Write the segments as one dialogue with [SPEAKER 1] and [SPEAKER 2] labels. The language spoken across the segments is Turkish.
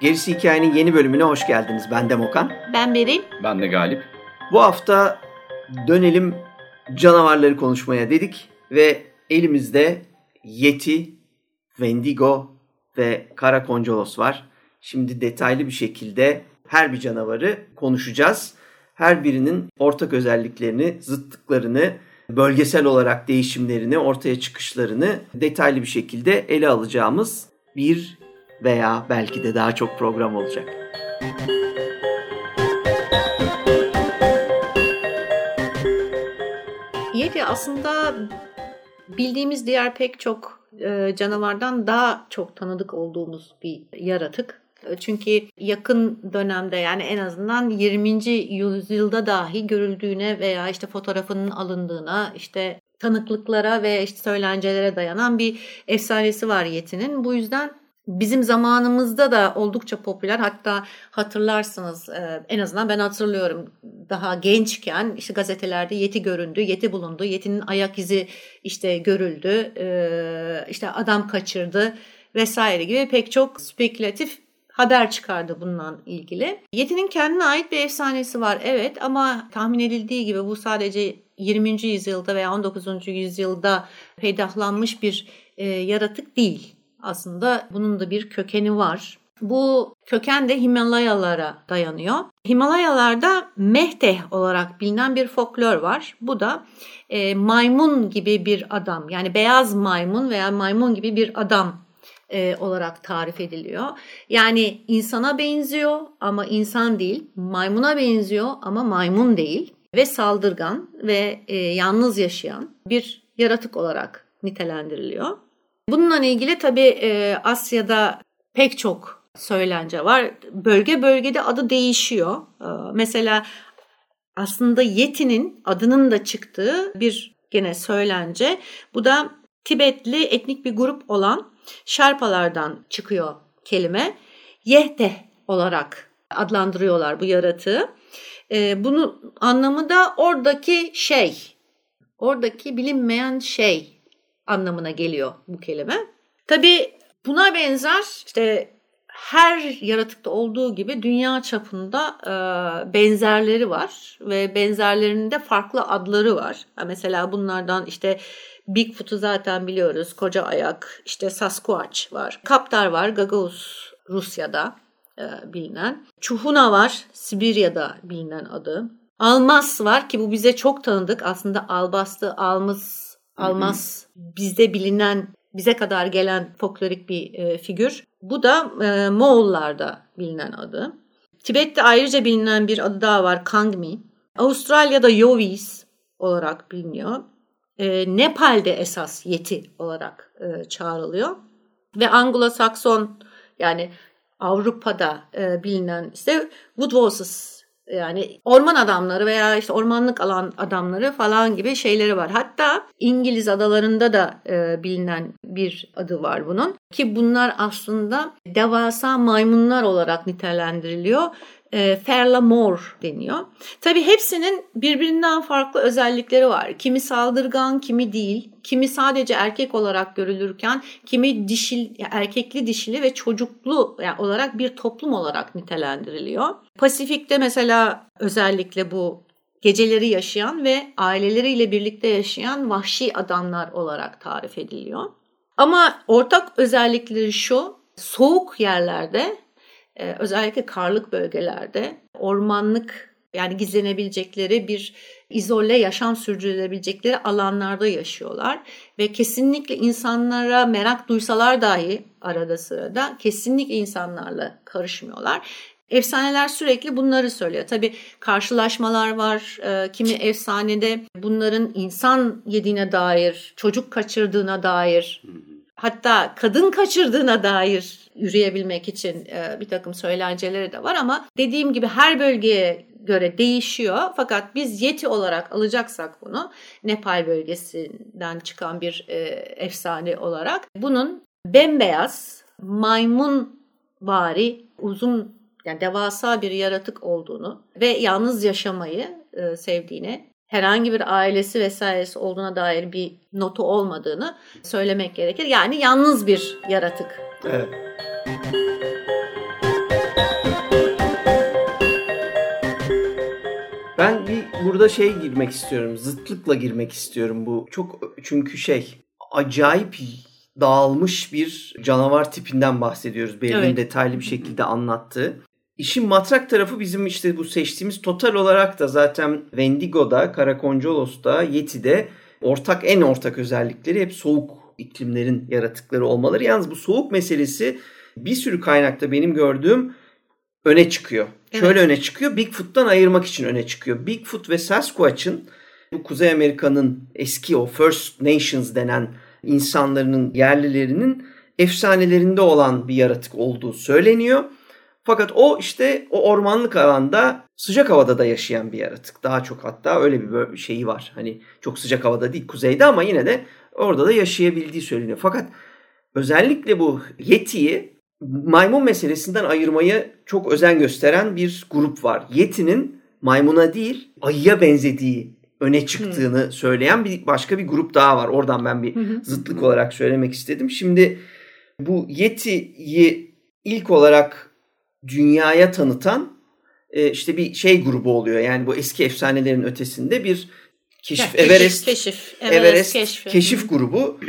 [SPEAKER 1] Gerisi Hikayenin yeni bölümüne hoş geldiniz. Ben Demokan.
[SPEAKER 2] Ben Beril.
[SPEAKER 3] Ben de Galip.
[SPEAKER 1] Bu hafta dönelim canavarları konuşmaya dedik ve elimizde Yeti, Wendigo ve Kara Koncolos var. Şimdi detaylı bir şekilde her bir canavarı konuşacağız. Her birinin ortak özelliklerini, zıtlıklarını, bölgesel olarak değişimlerini, ortaya çıkışlarını detaylı bir şekilde ele alacağımız bir veya belki de daha çok program olacak.
[SPEAKER 2] Yeti aslında bildiğimiz diğer pek çok e, canavardan daha çok tanıdık olduğumuz bir yaratık. E, çünkü yakın dönemde yani en azından 20. yüzyılda dahi görüldüğüne veya işte fotoğrafının alındığına işte tanıklıklara ve işte söylencelere dayanan bir efsanesi var Yeti'nin. Bu yüzden bizim zamanımızda da oldukça popüler. Hatta hatırlarsınız e, en azından ben hatırlıyorum daha gençken işte gazetelerde yeti göründü, yeti bulundu, yetinin ayak izi işte görüldü, e, işte adam kaçırdı vesaire gibi pek çok spekülatif haber çıkardı bununla ilgili. Yeti'nin kendine ait bir efsanesi var evet ama tahmin edildiği gibi bu sadece 20. yüzyılda veya 19. yüzyılda peydahlanmış bir e, yaratık değil aslında bunun da bir kökeni var. Bu köken de Himalayalara dayanıyor. Himalayalarda Mehteh olarak bilinen bir folklor var. Bu da e, maymun gibi bir adam yani beyaz maymun veya maymun gibi bir adam e, olarak tarif ediliyor. Yani insana benziyor ama insan değil, maymuna benziyor ama maymun değil ve saldırgan ve e, yalnız yaşayan bir yaratık olarak nitelendiriliyor. Bununla ilgili tabii e, Asya'da pek çok söylence var. Bölge bölgede adı değişiyor. E, mesela aslında Yeti'nin adının da çıktığı bir gene söylence. Bu da Tibetli etnik bir grup olan Şerpalardan çıkıyor kelime. Yehte olarak adlandırıyorlar bu yaratığı. E, bunun anlamı da oradaki şey, oradaki bilinmeyen şey anlamına geliyor bu kelime. Tabi buna benzer işte her yaratıkta olduğu gibi dünya çapında e, benzerleri var ve benzerlerinde farklı adları var. Mesela bunlardan işte Bigfoot'u zaten biliyoruz. Koca ayak, işte Sasquatch var. Kaptar var, Gagavuz Rusya'da e, bilinen. Çuhuna var, Sibirya'da bilinen adı. Almas var ki bu bize çok tanıdık. Aslında albastı, almız Almaz bizde bilinen bize kadar gelen folklorik bir e, figür. Bu da e, Moğollarda bilinen adı. Tibet'te ayrıca bilinen bir adı daha var Kangmi. Avustralya'da Yovis olarak biliniyor. E, Nepal'de esas Yeti olarak e, çağrılıyor. Ve Anglo-Sakson yani Avrupa'da e, bilinen ise Woodwosses yani orman adamları veya işte ormanlık alan adamları falan gibi şeyleri var. Hatta İngiliz adalarında da e, bilinen bir adı var bunun. Ki bunlar aslında devasa maymunlar olarak nitelendiriliyor e, Ferlamore deniyor. Tabi hepsinin birbirinden farklı özellikleri var. Kimi saldırgan, kimi değil. Kimi sadece erkek olarak görülürken kimi dişil, erkekli dişili ve çocuklu olarak bir toplum olarak nitelendiriliyor. Pasifik'te mesela özellikle bu geceleri yaşayan ve aileleriyle birlikte yaşayan vahşi adamlar olarak tarif ediliyor. Ama ortak özellikleri şu, soğuk yerlerde ee, özellikle karlık bölgelerde ormanlık yani gizlenebilecekleri bir izole yaşam sürdürülebilecekleri alanlarda yaşıyorlar ve kesinlikle insanlara merak duysalar dahi arada sırada kesinlikle insanlarla karışmıyorlar. Efsaneler sürekli bunları söylüyor. Tabii karşılaşmalar var. Ee, kimi efsanede bunların insan yediğine dair, çocuk kaçırdığına dair, hatta kadın kaçırdığına dair yürüyebilmek için e, bir takım söylenceleri de var ama dediğim gibi her bölgeye göre değişiyor. Fakat biz yeti olarak alacaksak bunu Nepal bölgesinden çıkan bir e, efsane olarak bunun bembeyaz maymun vari uzun yani devasa bir yaratık olduğunu ve yalnız yaşamayı e, sevdiğini herhangi bir ailesi vesairesi olduğuna dair bir notu olmadığını söylemek gerekir. Yani yalnız bir yaratık.
[SPEAKER 1] Evet. Ben bir burada şey girmek istiyorum. Zıtlıkla girmek istiyorum bu. Çok çünkü şey acayip dağılmış bir canavar tipinden bahsediyoruz. Belir'in evet. detaylı bir şekilde anlattığı. İşin matrak tarafı bizim işte bu seçtiğimiz total olarak da zaten Wendigo'da, Karakoncolos'ta, Yeti'de ortak en ortak özellikleri hep soğuk iklimlerin yaratıkları olmaları. Yalnız bu soğuk meselesi bir sürü kaynakta benim gördüğüm öne çıkıyor. Evet. Şöyle öne çıkıyor. Bigfoot'tan ayırmak için öne çıkıyor. Bigfoot ve Sasquatch'ın bu Kuzey Amerika'nın eski o First Nations denen insanların yerlilerinin efsanelerinde olan bir yaratık olduğu söyleniyor. Fakat o işte o ormanlık alanda sıcak havada da yaşayan bir yaratık. Daha çok hatta öyle bir şeyi var. Hani çok sıcak havada değil kuzeyde ama yine de orada da yaşayabildiği söyleniyor. Fakat özellikle bu Yeti'yi maymun meselesinden ayırmayı çok özen gösteren bir grup var. Yeti'nin maymuna değil ayıya benzediği öne çıktığını hmm. söyleyen bir başka bir grup daha var. Oradan ben bir zıtlık olarak söylemek istedim. Şimdi bu Yeti'yi ilk olarak dünyaya tanıtan e, işte bir şey grubu oluyor. Yani bu eski efsanelerin ötesinde bir keşif ya, Everest keşif Everest, Everest keşfi. keşif grubu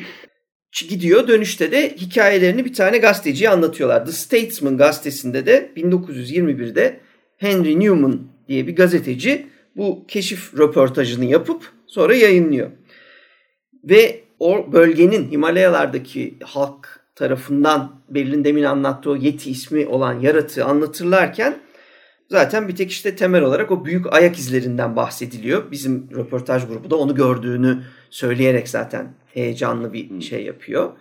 [SPEAKER 1] gidiyor. Dönüşte de hikayelerini bir tane gazeteciye anlatıyorlar. The Statesman gazetesinde de 1921'de Henry Newman diye bir gazeteci bu keşif röportajını yapıp sonra yayınlıyor. Ve o bölgenin Himalayalardaki halk tarafından Berlin demin anlattığı o Yeti ismi olan yaratığı anlatırlarken zaten bir tek işte temel olarak o büyük ayak izlerinden bahsediliyor. Bizim röportaj grubu da onu gördüğünü söyleyerek zaten heyecanlı bir şey yapıyor.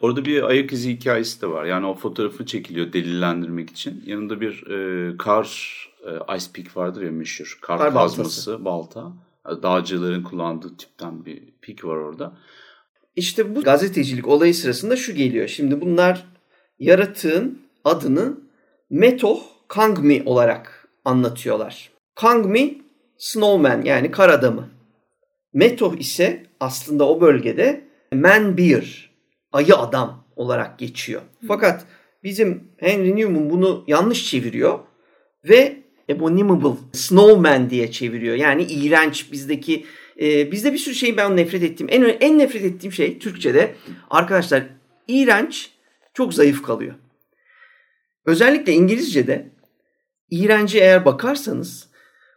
[SPEAKER 3] Orada bir ayak izi hikayesi de var. Yani o fotoğrafı çekiliyor delillendirmek için. Yanında bir e, kar e, ice pick vardır ya meşhur. Kar, kar kazması, balta. Dağcıların kullandığı tipten bir pik var orada.
[SPEAKER 1] İşte bu gazetecilik olayı sırasında şu geliyor. Şimdi bunlar yaratığın adını Metoh Kangmi olarak anlatıyorlar. Kangmi snowman yani kar adamı. Metoh ise aslında o bölgede man bear, ayı adam olarak geçiyor. Fakat bizim Henry Newman bunu yanlış çeviriyor ve abominable snowman diye çeviriyor. Yani iğrenç bizdeki e, bizde bir sürü şeyin ben nefret ettiğim en en nefret ettiğim şey Türkçe'de arkadaşlar iğrenç çok zayıf kalıyor. Özellikle İngilizce'de iğrenci eğer bakarsanız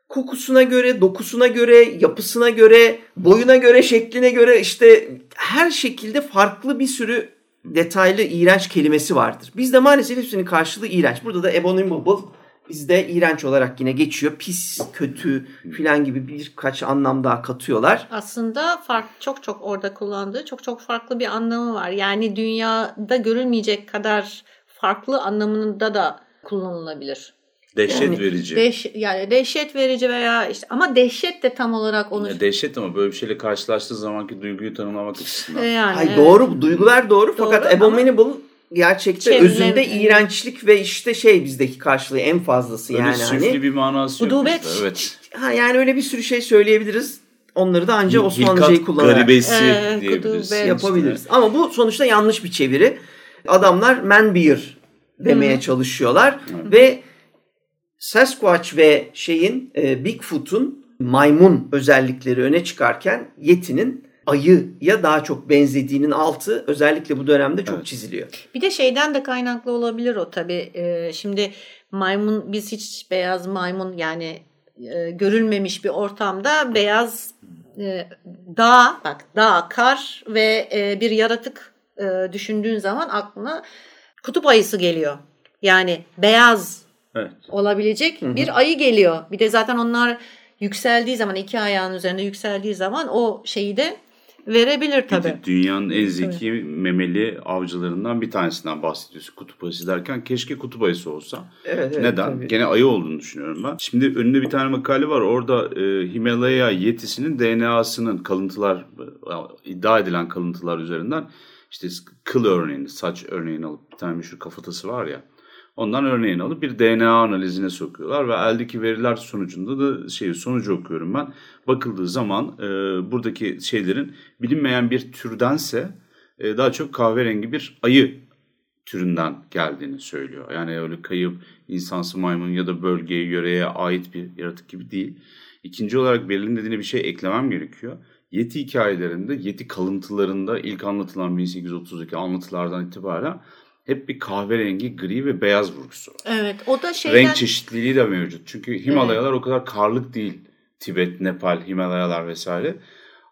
[SPEAKER 1] kokusuna göre, dokusuna göre, yapısına göre, boyuna göre, şekline göre işte her şekilde farklı bir sürü detaylı iğrenç kelimesi vardır. Bizde maalesef hepsinin karşılığı iğrenç. Burada da abominable bizde iğrenç olarak yine geçiyor. Pis, kötü filan gibi birkaç anlam daha katıyorlar.
[SPEAKER 2] Aslında fark çok çok orada kullandığı çok çok farklı bir anlamı var. Yani dünyada görülmeyecek kadar farklı anlamında da kullanılabilir.
[SPEAKER 3] Dehşet yani, verici.
[SPEAKER 2] Deş, yani dehşet verici veya işte ama dehşet de tam olarak onu.
[SPEAKER 3] Ya dehşet ama böyle bir şeyle karşılaştığı zamanki duyguyu tanımlamak açısından.
[SPEAKER 1] Yani, Hayır, evet. doğru duygular doğru, doğru fakat abominable gerçekte Çevre, özünde iğrençlik ve işte şey bizdeki karşılığı en fazlası
[SPEAKER 3] öyle
[SPEAKER 1] yani.
[SPEAKER 3] Hani, bir manası yok.
[SPEAKER 2] Udubet.
[SPEAKER 3] Işte, evet.
[SPEAKER 1] Ha, yani öyle bir sürü şey söyleyebiliriz. Onları da ancak Osmanlıcayı kullanarak
[SPEAKER 3] garibesi ee, diyebiliriz.
[SPEAKER 1] Yapabiliriz. Ama bu sonuçta yanlış bir çeviri. Adamlar man beer demeye hmm. çalışıyorlar hmm. ve Sasquatch ve şeyin e, Bigfoot'un maymun özellikleri öne çıkarken Yeti'nin ayıya daha çok benzediğinin altı özellikle bu dönemde çok evet. çiziliyor.
[SPEAKER 2] Bir de şeyden de kaynaklı olabilir o tabii. Ee, şimdi maymun biz hiç beyaz maymun yani e, görülmemiş bir ortamda beyaz e, dağ bak dağ kar ve e, bir yaratık e, düşündüğün zaman aklına kutup ayısı geliyor. Yani beyaz evet. olabilecek Hı-hı. bir ayı geliyor. Bir de zaten onlar yükseldiği zaman iki ayağın üzerinde yükseldiği zaman o şeyi de verebilir tabii.
[SPEAKER 3] Dünyanın en zeki memeli avcılarından bir tanesinden bahsediyorsun kutup ayısı derken. Keşke kutup ayısı olsa.
[SPEAKER 1] Evet, evet,
[SPEAKER 3] Neden?
[SPEAKER 1] tabii.
[SPEAKER 3] Gene ayı olduğunu düşünüyorum ben. Şimdi önünde bir tane makale var. Orada e, Himalaya yetisinin DNA'sının kalıntılar e, iddia edilen kalıntılar üzerinden işte kıl örneğini, saç örneğini alıp bir tane meşhur kafatası var ya. Ondan örneğini alıp bir DNA analizine sokuyorlar ve eldeki veriler sonucunda da şey sonucu okuyorum ben. Bakıldığı zaman e, buradaki şeylerin bilinmeyen bir türdense e, daha çok kahverengi bir ayı türünden geldiğini söylüyor. Yani öyle kayıp insansı maymun ya da bölgeye, yöreye ait bir yaratık gibi değil. İkinci olarak Berlin dediğine bir şey eklemem gerekiyor. Yeti hikayelerinde, Yeti kalıntılarında ilk anlatılan 1832 anlatılardan itibaren hep bir kahverengi, gri ve beyaz vurgusu var.
[SPEAKER 2] Evet o da şeyden...
[SPEAKER 3] Renk çeşitliliği de mevcut. Çünkü Himalayalar evet. o kadar karlık değil. Tibet, Nepal, Himalayalar vesaire.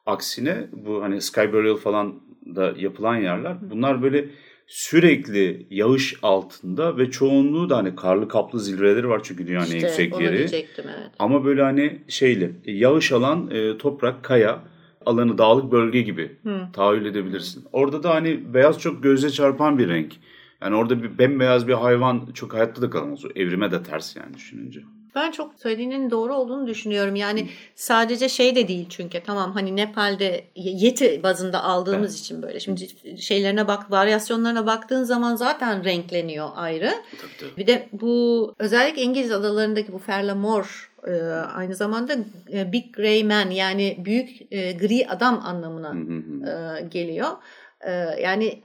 [SPEAKER 3] Aksine bu hani Sky Burial falan da yapılan yerler bunlar böyle sürekli yağış altında ve çoğunluğu da hani karlı kaplı zirveleri var çünkü dünyanın
[SPEAKER 2] işte,
[SPEAKER 3] en yüksek yeri.
[SPEAKER 2] evet.
[SPEAKER 3] Ama böyle hani şeyli yağış alan e, toprak, kaya alanı dağlık bölge gibi Hı. tahayyül edebilirsin. Orada da hani beyaz çok göze çarpan bir renk. Yani orada bir bembeyaz bir hayvan çok hayatta da kalamaz. O evrime de ters yani düşününce.
[SPEAKER 2] Ben çok söylediğinin doğru olduğunu düşünüyorum. Yani sadece şey de değil çünkü tamam hani Nepal'de yeti bazında aldığımız evet. için böyle. Şimdi şeylerine bak, varyasyonlarına baktığın zaman zaten renkleniyor ayrı.
[SPEAKER 3] Tabii, tabii.
[SPEAKER 2] Bir de bu özellikle İngiliz adalarındaki bu Ferlamor e, aynı zamanda e, Big Grey Man yani büyük e, gri adam anlamına geliyor. Yani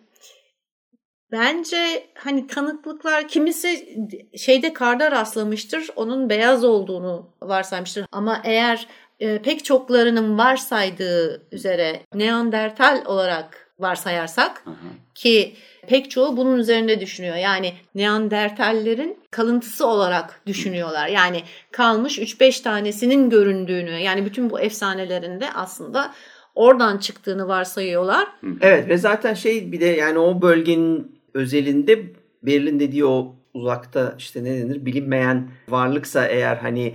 [SPEAKER 2] Bence hani tanıklıklar kimisi şeyde karda rastlamıştır. Onun beyaz olduğunu varsaymıştır. Ama eğer e, pek çoklarının varsaydığı üzere Neandertal olarak varsayarsak hı hı. ki pek çoğu bunun üzerinde düşünüyor. Yani Neandertallerin kalıntısı olarak düşünüyorlar. Yani kalmış 3-5 tanesinin göründüğünü yani bütün bu efsanelerinde aslında oradan çıktığını varsayıyorlar.
[SPEAKER 1] Evet ve zaten şey bir de yani o bölgenin özelinde Berlin dediği o uzakta işte ne denir bilinmeyen varlıksa eğer hani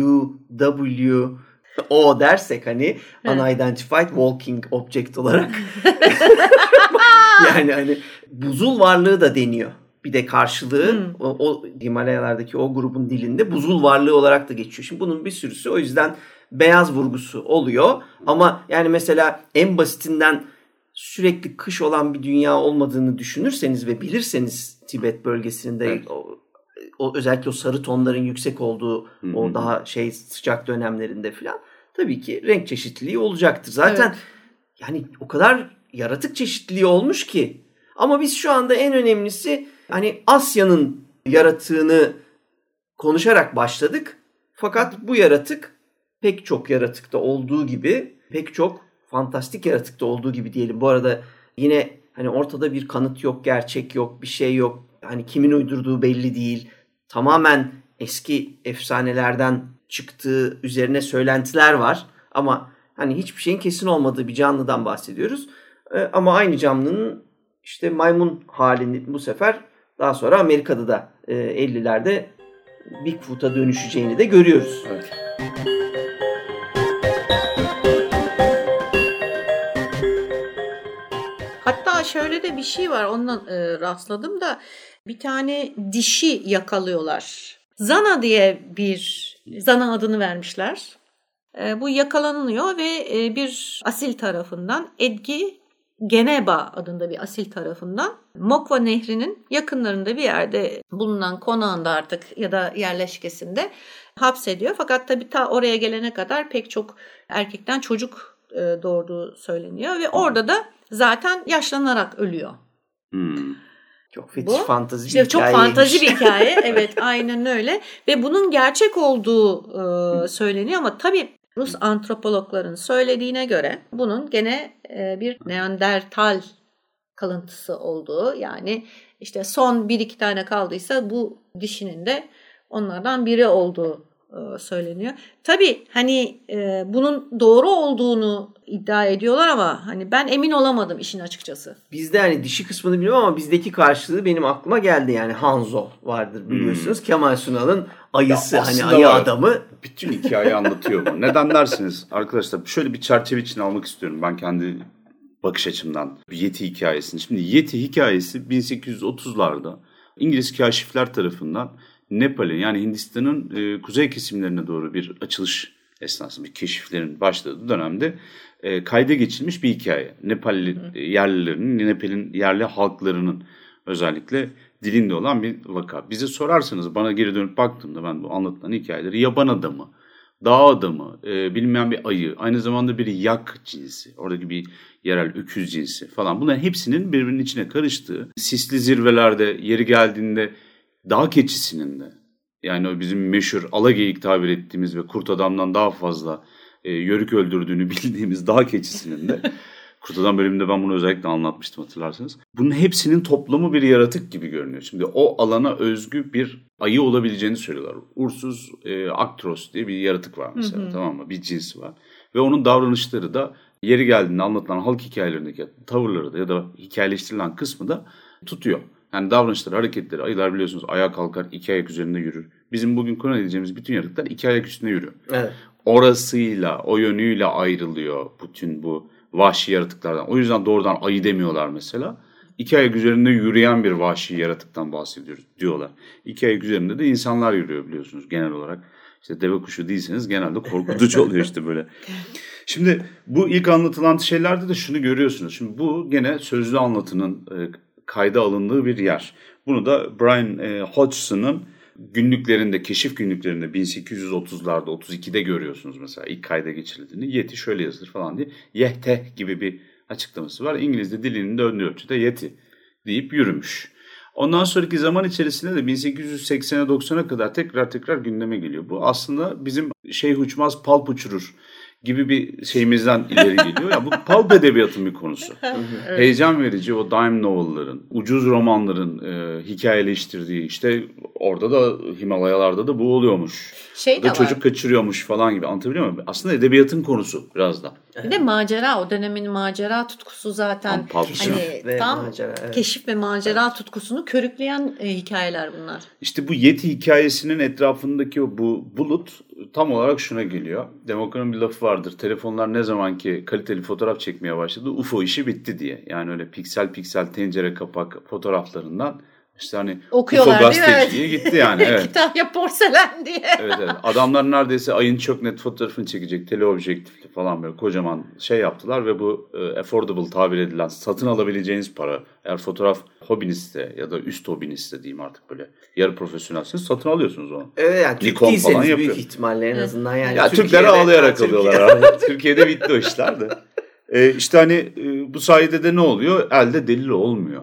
[SPEAKER 1] U, W, O dersek hani evet. unidentified walking object olarak yani hani buzul varlığı da deniyor. Bir de karşılığı hmm. o, o Himalayalardaki o grubun dilinde buzul varlığı olarak da geçiyor. Şimdi bunun bir sürüsü o yüzden beyaz vurgusu oluyor. Ama yani mesela en basitinden sürekli kış olan bir dünya olmadığını düşünürseniz ve bilirseniz Tibet bölgesinde evet. o, o özellikle o sarı tonların yüksek olduğu Hı-hı. o daha şey sıcak dönemlerinde falan tabii ki renk çeşitliliği olacaktır. Zaten evet. yani o kadar yaratık çeşitliliği olmuş ki ama biz şu anda en önemlisi hani Asya'nın yaratığını konuşarak başladık. Fakat bu yaratık pek çok yaratıkta olduğu gibi pek çok fantastik yaratıkta olduğu gibi diyelim. Bu arada yine hani ortada bir kanıt yok, gerçek yok, bir şey yok. Hani kimin uydurduğu belli değil. Tamamen eski efsanelerden çıktığı üzerine söylentiler var. Ama hani hiçbir şeyin kesin olmadığı bir canlıdan bahsediyoruz. Ee, ama aynı canlının işte maymun halini bu sefer daha sonra Amerika'da da e, 50'lerde Bigfoot'a dönüşeceğini de görüyoruz. Evet.
[SPEAKER 2] Şöyle de bir şey var ondan e, rastladım da bir tane dişi yakalıyorlar. Zana diye bir Zana adını vermişler. E, bu yakalanıyor ve e, bir asil tarafından Edgi Geneba adında bir asil tarafından Mokva Nehri'nin yakınlarında bir yerde bulunan konağında artık ya da yerleşkesinde hapsediyor. Fakat tabii ta oraya gelene kadar pek çok erkekten çocuk doğurduğu söyleniyor ve orada da zaten yaşlanarak ölüyor.
[SPEAKER 3] Hmm.
[SPEAKER 1] Çok fetiş Bu, fantazi
[SPEAKER 2] işte
[SPEAKER 1] bir
[SPEAKER 2] Çok fantazi bir hikaye. evet aynen öyle. Ve bunun gerçek olduğu e, söyleniyor ama tabii Rus antropologların söylediğine göre bunun gene e, bir Neandertal kalıntısı olduğu yani işte son bir iki tane kaldıysa bu dişinin de onlardan biri olduğu e, söyleniyor. Tabii hani e, bunun doğru olduğunu iddia ediyorlar ama hani ben emin olamadım işin açıkçası.
[SPEAKER 1] Bizde hani dişi kısmını bilmiyorum ama bizdeki karşılığı benim aklıma geldi yani Hanzo vardır biliyorsunuz. Hmm. Kemal Sunal'ın ayısı ya hani ayı var. adamı.
[SPEAKER 3] Bütün hikayeyi anlatıyor bu. Neden dersiniz arkadaşlar şöyle bir çerçeve için almak istiyorum ben kendi bakış açımdan Yeti hikayesini. Şimdi Yeti hikayesi 1830'larda İngiliz kaşifler tarafından Nepal'in yani Hindistan'ın e, kuzey kesimlerine doğru bir açılış esnasında bir keşiflerin başladığı dönemde e, kayda geçilmiş bir hikaye. Nepalli e, yerlilerinin, Nepal'in yerli halklarının özellikle dilinde olan bir vaka. Bize sorarsanız bana geri dönüp baktığımda ben bu anlatılan hikayeleri yaban adamı, dağ adamı, e, bilinmeyen bir ayı, aynı zamanda bir yak cinsi, oradaki bir yerel öküz cinsi falan bunların hepsinin birbirinin içine karıştığı, sisli zirvelerde yeri geldiğinde dağ keçisinin de yani o bizim meşhur alageyik tabir ettiğimiz ve kurt adamdan daha fazla e, yörük öldürdüğünü bildiğimiz dağ keçisinin de Kurt Adam bölümünde ben bunu özellikle anlatmıştım hatırlarsanız. Bunun hepsinin toplamı bir yaratık gibi görünüyor. Şimdi o alana özgü bir ayı olabileceğini söylüyorlar. Ursus e, Actros diye bir yaratık var mesela hı hı. tamam mı? Bir cins var. Ve onun davranışları da yeri geldiğinde anlatılan halk hikayelerindeki tavırları da ya da hikayeleştirilen kısmı da tutuyor. Yani davranışları, hareketleri, ayılar biliyorsunuz ayağa kalkar, iki ayak üzerinde yürür. Bizim bugün konu edeceğimiz bütün yaratıklar iki ayak üstünde yürüyor. Evet. Orasıyla, o yönüyle ayrılıyor bütün bu vahşi yaratıklardan. O yüzden doğrudan ayı demiyorlar mesela. İki ayak üzerinde yürüyen bir vahşi yaratıktan bahsediyoruz diyorlar. İki ayak üzerinde de insanlar yürüyor biliyorsunuz genel olarak. İşte deve kuşu değilseniz genelde korkutucu oluyor işte böyle. Şimdi bu ilk anlatılan şeylerde de şunu görüyorsunuz. Şimdi bu gene sözlü anlatının e, kayda alındığı bir yer. Bunu da Brian e, Hodgson'ın günlüklerinde, keşif günlüklerinde 1830'larda, 32'de görüyorsunuz mesela ilk kayda geçirildiğini. Yeti şöyle yazılır falan diye. Yehte gibi bir açıklaması var. İngilizce dilinin de önlü ölçüde yeti deyip yürümüş. Ondan sonraki zaman içerisinde de 1880'e 90'a kadar tekrar tekrar gündeme geliyor. Bu aslında bizim şey uçmaz palp uçurur gibi bir şeyimizden ileri geliyor. Ya bu pulp edebiyatın bir konusu. evet. Heyecan verici o dime novel'ların, ucuz romanların e, hikayeleştirdiği işte orada da Himalayalarda da bu oluyormuş. Şey de çocuk kaçırıyormuş falan gibi anlatabiliyor muyum? Aslında edebiyatın konusu biraz da.
[SPEAKER 2] Bir de macera o dönemin macera tutkusu zaten tam hani ve tam macera, evet. keşif ve macera tutkusunu körükleyen e, hikayeler bunlar.
[SPEAKER 3] İşte bu Yeti hikayesinin etrafındaki o bu bulut tam olarak şuna geliyor. Demokra'nın bir lafı vardır. Telefonlar ne zaman ki kaliteli fotoğraf çekmeye başladı UFO işi bitti diye. Yani öyle piksel piksel tencere kapak fotoğraflarından işte hani
[SPEAKER 2] Okuyorlar UFO
[SPEAKER 3] gazeteciliği gitti yani. Evet.
[SPEAKER 2] Kitapya porselen diye.
[SPEAKER 3] evet evet. Adamlar neredeyse ayın çok net fotoğrafını çekecek teleobjektifli falan böyle kocaman şey yaptılar ve bu e, affordable tabir edilen satın alabileceğiniz para eğer fotoğraf hobinizse ya da üst hobinizse diyeyim artık böyle yarı profesyonelsiniz satın alıyorsunuz onu.
[SPEAKER 1] Evet yani Nikon falan yapıyor. büyük ihtimalle en azından yani.
[SPEAKER 3] Ya Türkler ağlayarak alıyorlar abi. Türkiye'de bitti o işler de. Ee, işte hani e, bu sayede de ne oluyor? Elde delil olmuyor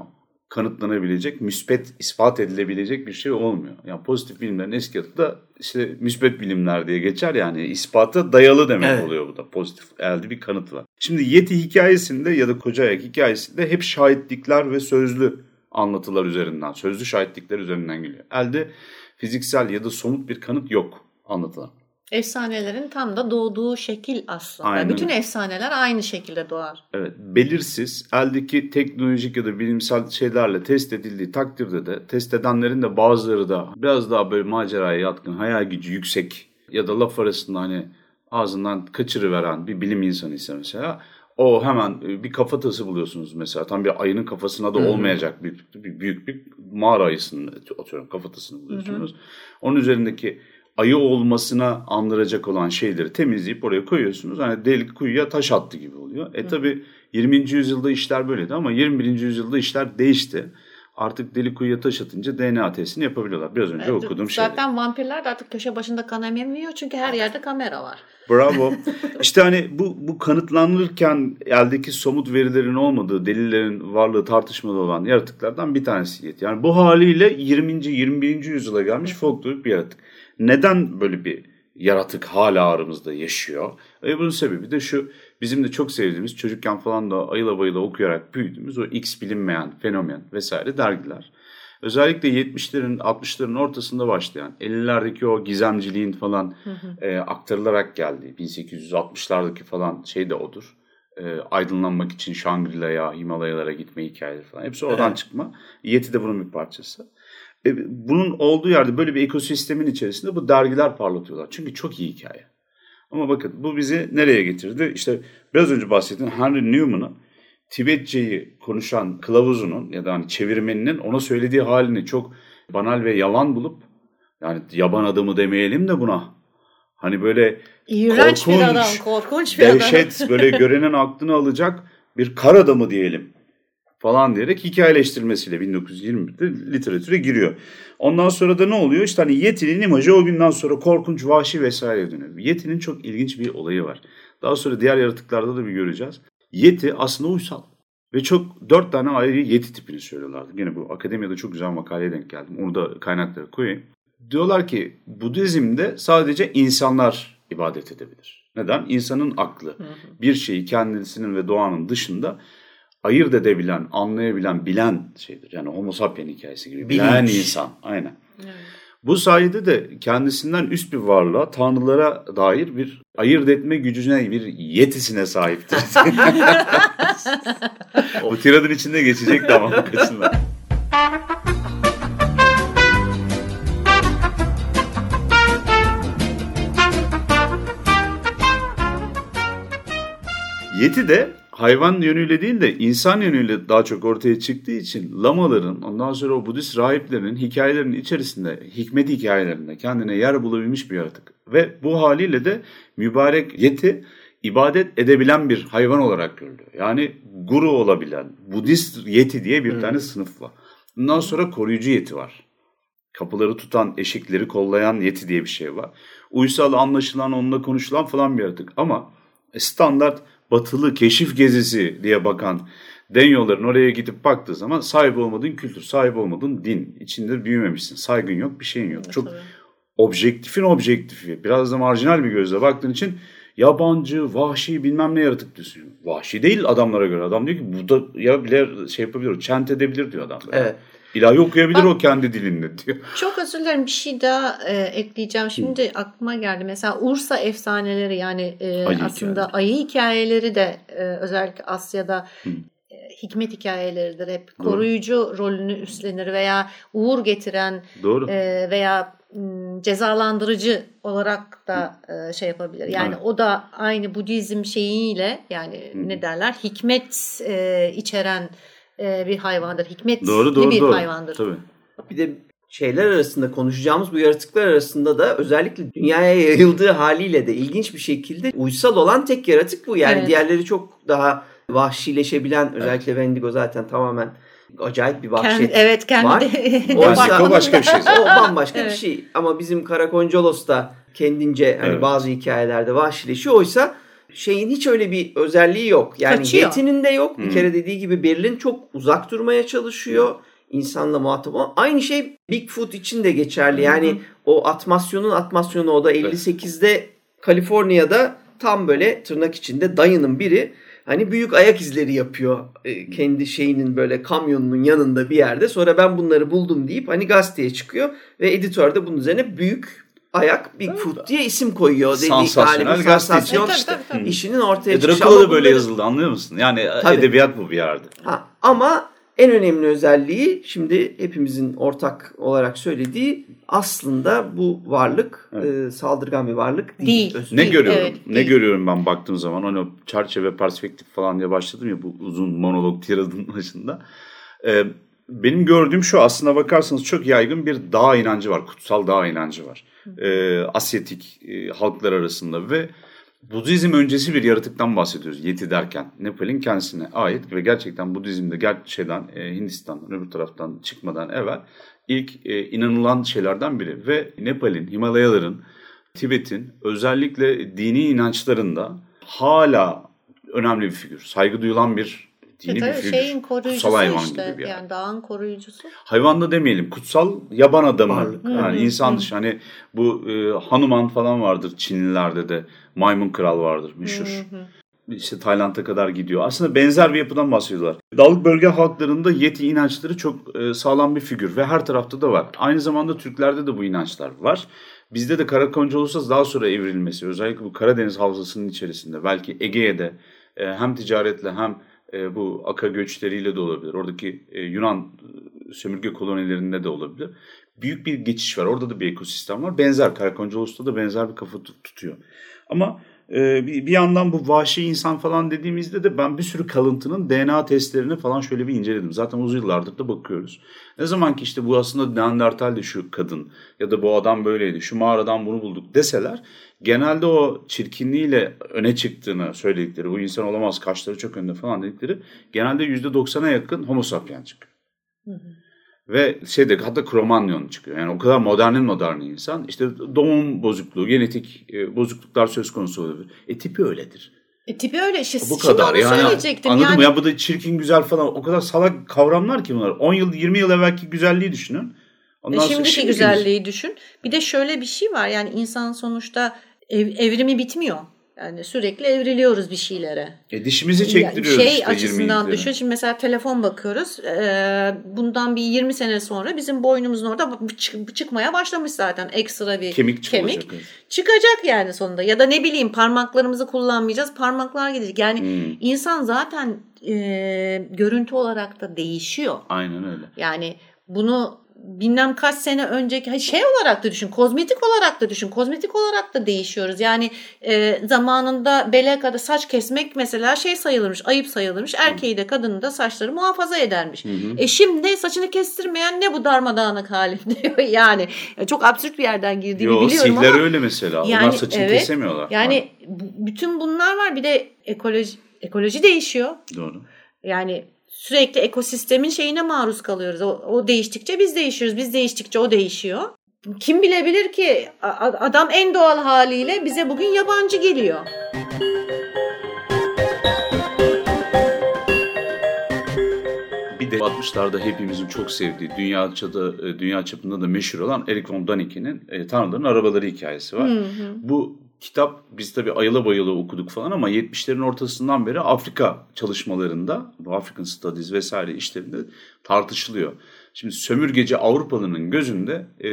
[SPEAKER 3] kanıtlanabilecek, müspet, ispat edilebilecek bir şey olmuyor. Yani pozitif bilimlerin eski adı da işte müspet bilimler diye geçer yani ispata dayalı demek evet. oluyor bu da pozitif elde bir kanıt var. Şimdi Yeti hikayesinde ya da Koca Ayak hikayesinde hep şahitlikler ve sözlü anlatılar üzerinden, sözlü şahitlikler üzerinden geliyor. Elde fiziksel ya da somut bir kanıt yok anlatılan.
[SPEAKER 2] Efsanelerin tam da doğduğu şekil aslında. Aynen. Bütün efsaneler aynı şekilde doğar.
[SPEAKER 3] Evet. Belirsiz, eldeki teknolojik ya da bilimsel şeylerle test edildiği takdirde de test edenlerin de bazıları da biraz daha böyle maceraya yatkın, hayal gücü yüksek ya da laf arasında hani ağzından kaçırıveren bir bilim insanı ise mesela o hemen bir kafatası buluyorsunuz mesela. Tam bir ayının kafasına da olmayacak bir, bir büyük bir mağara ayısının atıyorum kafatasını buluyorsunuz. Hı hı. Onun üzerindeki ayı olmasına andıracak olan şeyleri temizleyip oraya koyuyorsunuz. Hani delik kuyuya taş attı gibi oluyor. E tabi 20. yüzyılda işler böyleydi ama 21. yüzyılda işler değişti. Artık delik kuyuya taş atınca DNA testini yapabiliyorlar. Biraz önce evet, okuduğum
[SPEAKER 2] şey. Zaten vampirler de artık köşe başında kan ememiyor çünkü her yerde kamera var.
[SPEAKER 3] Bravo. İşte hani bu, bu kanıtlanırken eldeki somut verilerin olmadığı, delillerin varlığı tartışmalı olan yaratıklardan bir tanesi. Yani bu haliyle 20. 21. yüzyıla gelmiş folklorik bir yaratık. Neden böyle bir yaratık hala aramızda yaşıyor? E bunun sebebi de şu bizim de çok sevdiğimiz çocukken falan da ayıla bayıla okuyarak büyüdüğümüz o X bilinmeyen fenomen vesaire dergiler. özellikle 70'lerin 60'ların ortasında başlayan 50'lerdeki o gizemciliğin falan e, aktarılarak geldiği 1860'lardaki falan şey de odur. E, aydınlanmak için Shangri-La'ya, Himalayalara gitme hikayeleri falan. Hepsi oradan evet. çıkma. Yeti de bunun bir parçası. E, bunun olduğu yerde böyle bir ekosistemin içerisinde bu dergiler parlatıyorlar. Çünkü çok iyi hikaye. Ama bakın bu bizi nereye getirdi? İşte biraz önce bahsettiğim Henry Newman'ın Tibetçeyi konuşan kılavuzunun ya da hani çevirmeninin ona söylediği halini çok banal ve yalan bulup yani yaban adamı demeyelim de buna. Hani böyle
[SPEAKER 2] İğrenç korkunç, bir adam, korkunç bir
[SPEAKER 3] dehşet, adam. böyle görenin aklını alacak bir kar adamı diyelim falan diyerek hikayeleştirmesiyle 1920'de literatüre giriyor. Ondan sonra da ne oluyor? İşte hani Yeti'nin imajı o günden sonra korkunç, vahşi vesaire dönüyor. Yeti'nin çok ilginç bir olayı var. Daha sonra diğer yaratıklarda da bir göreceğiz. Yeti aslında uysal. Ve çok dört tane ayrı yeti tipini söylüyorlardı. Yine bu akademiyada çok güzel makaleye denk geldim. Onu da kaynaklara koyayım. Diyorlar ki Budizm'de sadece insanlar ibadet edebilir. Neden? İnsanın aklı bir şeyi kendisinin ve doğanın dışında ayırt edebilen, anlayabilen, bilen şeydir. Yani homo sapien hikayesi gibi. Bilen insan. Aynen. Evet. Bu sayede de kendisinden üst bir varlığa, tanrılara dair bir ayırt etme gücüne, bir yetisine sahiptir. Bu tiradın içinde geçecek tamam kaçınlar. Yeti de hayvan yönüyle değil de insan yönüyle daha çok ortaya çıktığı için lamaların ondan sonra o Budist rahiplerin hikayelerinin içerisinde hikmet hikayelerinde kendine yer bulabilmiş bir yaratık. Ve bu haliyle de mübarek yeti ibadet edebilen bir hayvan olarak görülüyor. Yani guru olabilen Budist yeti diye bir hmm. tane sınıf var. Bundan sonra koruyucu yeti var. Kapıları tutan, eşikleri kollayan yeti diye bir şey var. Uysal anlaşılan, onunla konuşulan falan bir yaratık. Ama standart batılı keşif gezisi diye bakan Denyoların oraya gidip baktığı zaman sahip olmadığın kültür, sahip olmadığın din. içinde büyümemişsin. Saygın yok, bir şeyin yok. Evet, Çok tabii. objektifin objektifi. Biraz da marjinal bir gözle baktığın için yabancı, vahşi bilmem ne yaratık diyorsun. Vahşi değil adamlara göre. Adam diyor ki bu da ya bile şey yapabilir, çent edebilir diyor adam.
[SPEAKER 1] Evet.
[SPEAKER 3] İlahi okuyabilir Bak, o kendi dilinde diyor.
[SPEAKER 2] Çok özür dilerim bir şey daha e, ekleyeceğim. Şimdi Hı. aklıma geldi. Mesela Ursa efsaneleri yani e, ayı aslında hikayeleri. ayı hikayeleri de e, özellikle Asya'da Hı. E, hikmet hikayeleridir. Hep Doğru. koruyucu rolünü üstlenir veya uğur getiren Doğru. E, veya cezalandırıcı olarak da e, şey yapabilir. Yani evet. o da aynı Budizm şeyiyle yani Hı. ne derler hikmet e, içeren e, bir hayvandır. Hikmetli doğru, doğru, bir doğru. hayvandır.
[SPEAKER 3] Tabii.
[SPEAKER 1] Bir de şeyler arasında konuşacağımız bu yaratıklar arasında da özellikle dünyaya yayıldığı haliyle de ilginç bir şekilde uysal olan tek yaratık bu. Yani evet. diğerleri çok daha vahşileşebilen özellikle evet. Wendigo zaten tamamen acayip bir vahşet
[SPEAKER 2] kendi, evet, kendi
[SPEAKER 1] var.
[SPEAKER 3] Oysa, o başka bir şey.
[SPEAKER 1] O bambaşka evet. bir şey. Ama bizim Karakoncolos da kendince hani evet. bazı hikayelerde vahşileşiyor. Oysa şeyin hiç öyle bir özelliği yok. Yani Kaçıyor. Yeti'nin de yok. Hmm. Bir kere dediği gibi Berlin çok uzak durmaya çalışıyor. insanla muhatap olan. Aynı şey Bigfoot için de geçerli. Yani hmm. o atmasyonun atmasyonu o da 58'de Kaliforniya'da tam böyle tırnak içinde dayının biri hani büyük ayak izleri yapıyor e, kendi şeyinin böyle kamyonunun yanında bir yerde. Sonra ben bunları buldum deyip hani gazeteye çıkıyor ve editör de bunun üzerine büyük ayak Bigfoot diye isim koyuyor. Dediği
[SPEAKER 3] Sansasyonel
[SPEAKER 1] sansasyon işte. işinin ortaya
[SPEAKER 3] e, çıkışı. Dracula da böyle yazıldı anlıyor musun? Yani tabii. edebiyat bu bir yerde.
[SPEAKER 1] Ha, ama en önemli özelliği şimdi hepimizin ortak olarak söylediği aslında bu varlık evet. e, saldırgan bir varlık değil. değil.
[SPEAKER 3] Ne değil, görüyorum? Evet, ne değil. görüyorum ben baktığım zaman hani çerçeve perspektif falan diye başladım ya bu uzun monolog tiradın başında. Ee, benim gördüğüm şu aslında bakarsanız çok yaygın bir dağ inancı var. Kutsal dağ inancı var. E, Asyatik e, halklar arasında ve Budizm öncesi bir yaratıktan bahsediyoruz Yeti derken. Nepal'in kendisine ait ve gerçekten Budizm'de gel şeyden e, Hindistan'dan öbür taraftan çıkmadan evvel ilk e, inanılan şeylerden biri. Ve Nepal'in, Himalayaların, Tibet'in özellikle dini inançlarında hala önemli bir figür. Saygı duyulan bir dini
[SPEAKER 2] e,
[SPEAKER 3] bir figür.
[SPEAKER 2] Şeyin koruyucusu kutsal hayvan işte, gibi yani. yani dağın koruyucusu.
[SPEAKER 3] Hayvan da demeyelim kutsal yaban adamı. Varlık. Yani Hı-hı. insan dışı hani bu e, Hanuman falan vardır Çinlilerde de. Maymun kral vardır meşhur. Hı-hı. işte Tayland'a kadar gidiyor. Aslında benzer bir yapıdan bahsediyorlar. Dağlık bölge halklarında Yeti inançları çok e, sağlam bir figür ve her tarafta da var. Aynı zamanda Türklerde de bu inançlar var. Bizde de Karakonca olursa daha sonra evrilmesi özellikle bu Karadeniz havzasının içerisinde belki Ege'de e, hem ticaretle hem e, bu aka göçleriyle de olabilir. Oradaki Yunan sömürge kolonilerinde de olabilir. Büyük bir geçiş var. Orada da bir ekosistem var. Benzer Karakoncalus'ta da benzer bir kafa tutuyor. Ama ee, bir, yandan bu vahşi insan falan dediğimizde de ben bir sürü kalıntının DNA testlerini falan şöyle bir inceledim. Zaten uzun yıllardır da bakıyoruz. Ne zaman ki işte bu aslında Neandertal'di şu kadın ya da bu adam böyleydi, şu mağaradan bunu bulduk deseler genelde o çirkinliğiyle öne çıktığını söyledikleri, bu insan olamaz kaşları çok önde falan dedikleri genelde %90'a yakın homo sapien çıkıyor. Hı hı. Ve şeyde hatta kromanyon çıkıyor. Yani o kadar modernin moderni insan. İşte doğum bozukluğu, genetik e, bozukluklar söz konusu olabilir. E tipi öyledir.
[SPEAKER 2] E tipi öyle işte.
[SPEAKER 3] Bu kadar yani. Söyleyecektim. Anladın yani... Ya bu da çirkin güzel falan. O kadar salak kavramlar ki bunlar. 10 yıl 20 yıl evvelki güzelliği düşünün.
[SPEAKER 2] Ondan e şimdiki şimdi güzelliği düşün. Bir de şöyle bir şey var. Yani insan sonuçta ev, evrimi bitmiyor. Yani sürekli evriliyoruz bir şeylere.
[SPEAKER 3] E dişimizi çektiriyoruz
[SPEAKER 2] şey
[SPEAKER 3] işte
[SPEAKER 2] açısından düşün. Şimdi mesela telefon bakıyoruz. Ee, bundan bir 20 sene sonra bizim boynumuzun orada çıkmaya başlamış zaten ekstra bir kemik, kemik. çıkacak yani sonunda. Ya da ne bileyim parmaklarımızı kullanmayacağız. Parmaklar gidecek. Yani hmm. insan zaten e, görüntü olarak da değişiyor.
[SPEAKER 3] Aynen öyle.
[SPEAKER 2] Yani bunu bilmem kaç sene önceki şey olarak da düşün, kozmetik olarak da düşün, kozmetik olarak da değişiyoruz. Yani e, zamanında bele kadar saç kesmek mesela şey sayılırmış, ayıp sayılırmış. Erkeği de kadını da saçları muhafaza edermiş. Hı hı. E şimdi saçını kestirmeyen ne bu darmadağınık hali diyor yani. Çok absürt bir yerden girdiğimi Yo, biliyorum ama.
[SPEAKER 3] öyle mesela. Yani, Onlar saçını evet, kesemiyorlar.
[SPEAKER 2] Yani ha. bütün bunlar var. Bir de ekoloji ekoloji değişiyor.
[SPEAKER 3] Doğru.
[SPEAKER 2] Yani sürekli ekosistemin şeyine maruz kalıyoruz. O, o değiştikçe biz değişiyoruz. Biz değiştikçe o değişiyor. Kim bilebilir ki adam en doğal haliyle bize bugün yabancı geliyor.
[SPEAKER 3] Bir de 60'larda hepimizin çok sevdiği dünya çapında, e, dünya çapında da meşhur olan Eric von Daniken'in e, Tanrıların Arabaları hikayesi var. Hı hı. Bu kitap biz tabii ayıla bayıla okuduk falan ama 70'lerin ortasından beri Afrika çalışmalarında, bu African Studies vesaire işlerinde tartışılıyor. Şimdi sömürgeci Avrupalının gözünde e,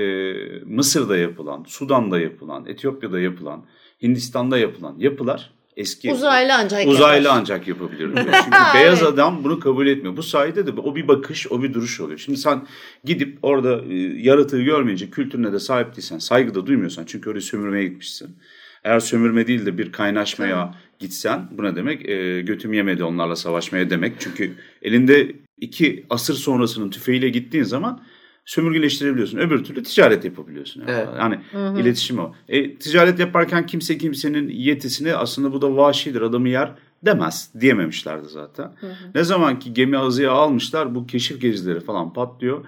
[SPEAKER 3] Mısır'da yapılan, Sudan'da yapılan, Etiyopya'da yapılan, Hindistan'da yapılan yapılar eski
[SPEAKER 2] uzaylı ancak
[SPEAKER 3] uzaylı yapar. ancak yapabilir. Çünkü beyaz adam bunu kabul etmiyor. Bu sayede de o bir bakış, o bir duruş oluyor. Şimdi sen gidip orada e, yaratığı görmeyince kültürüne de sahip değilsen, saygı da duymuyorsan çünkü oraya sömürmeye gitmişsin. Eğer sömürme değil de bir kaynaşmaya tamam. gitsen bu ne demek? E, götüm yemedi onlarla savaşmaya demek. Çünkü elinde iki asır sonrasının tüfeğiyle gittiğin zaman sömürgeleştirebiliyorsun. Öbür türlü ticaret yapabiliyorsun. Yani, evet. yani hı iletişim o. E, ticaret yaparken kimse kimsenin yetisini aslında bu da vahşidir adamı yer demez diyememişlerdi zaten. Hı hı. Ne zaman ki gemi azıya almışlar bu keşif gezileri falan patlıyor.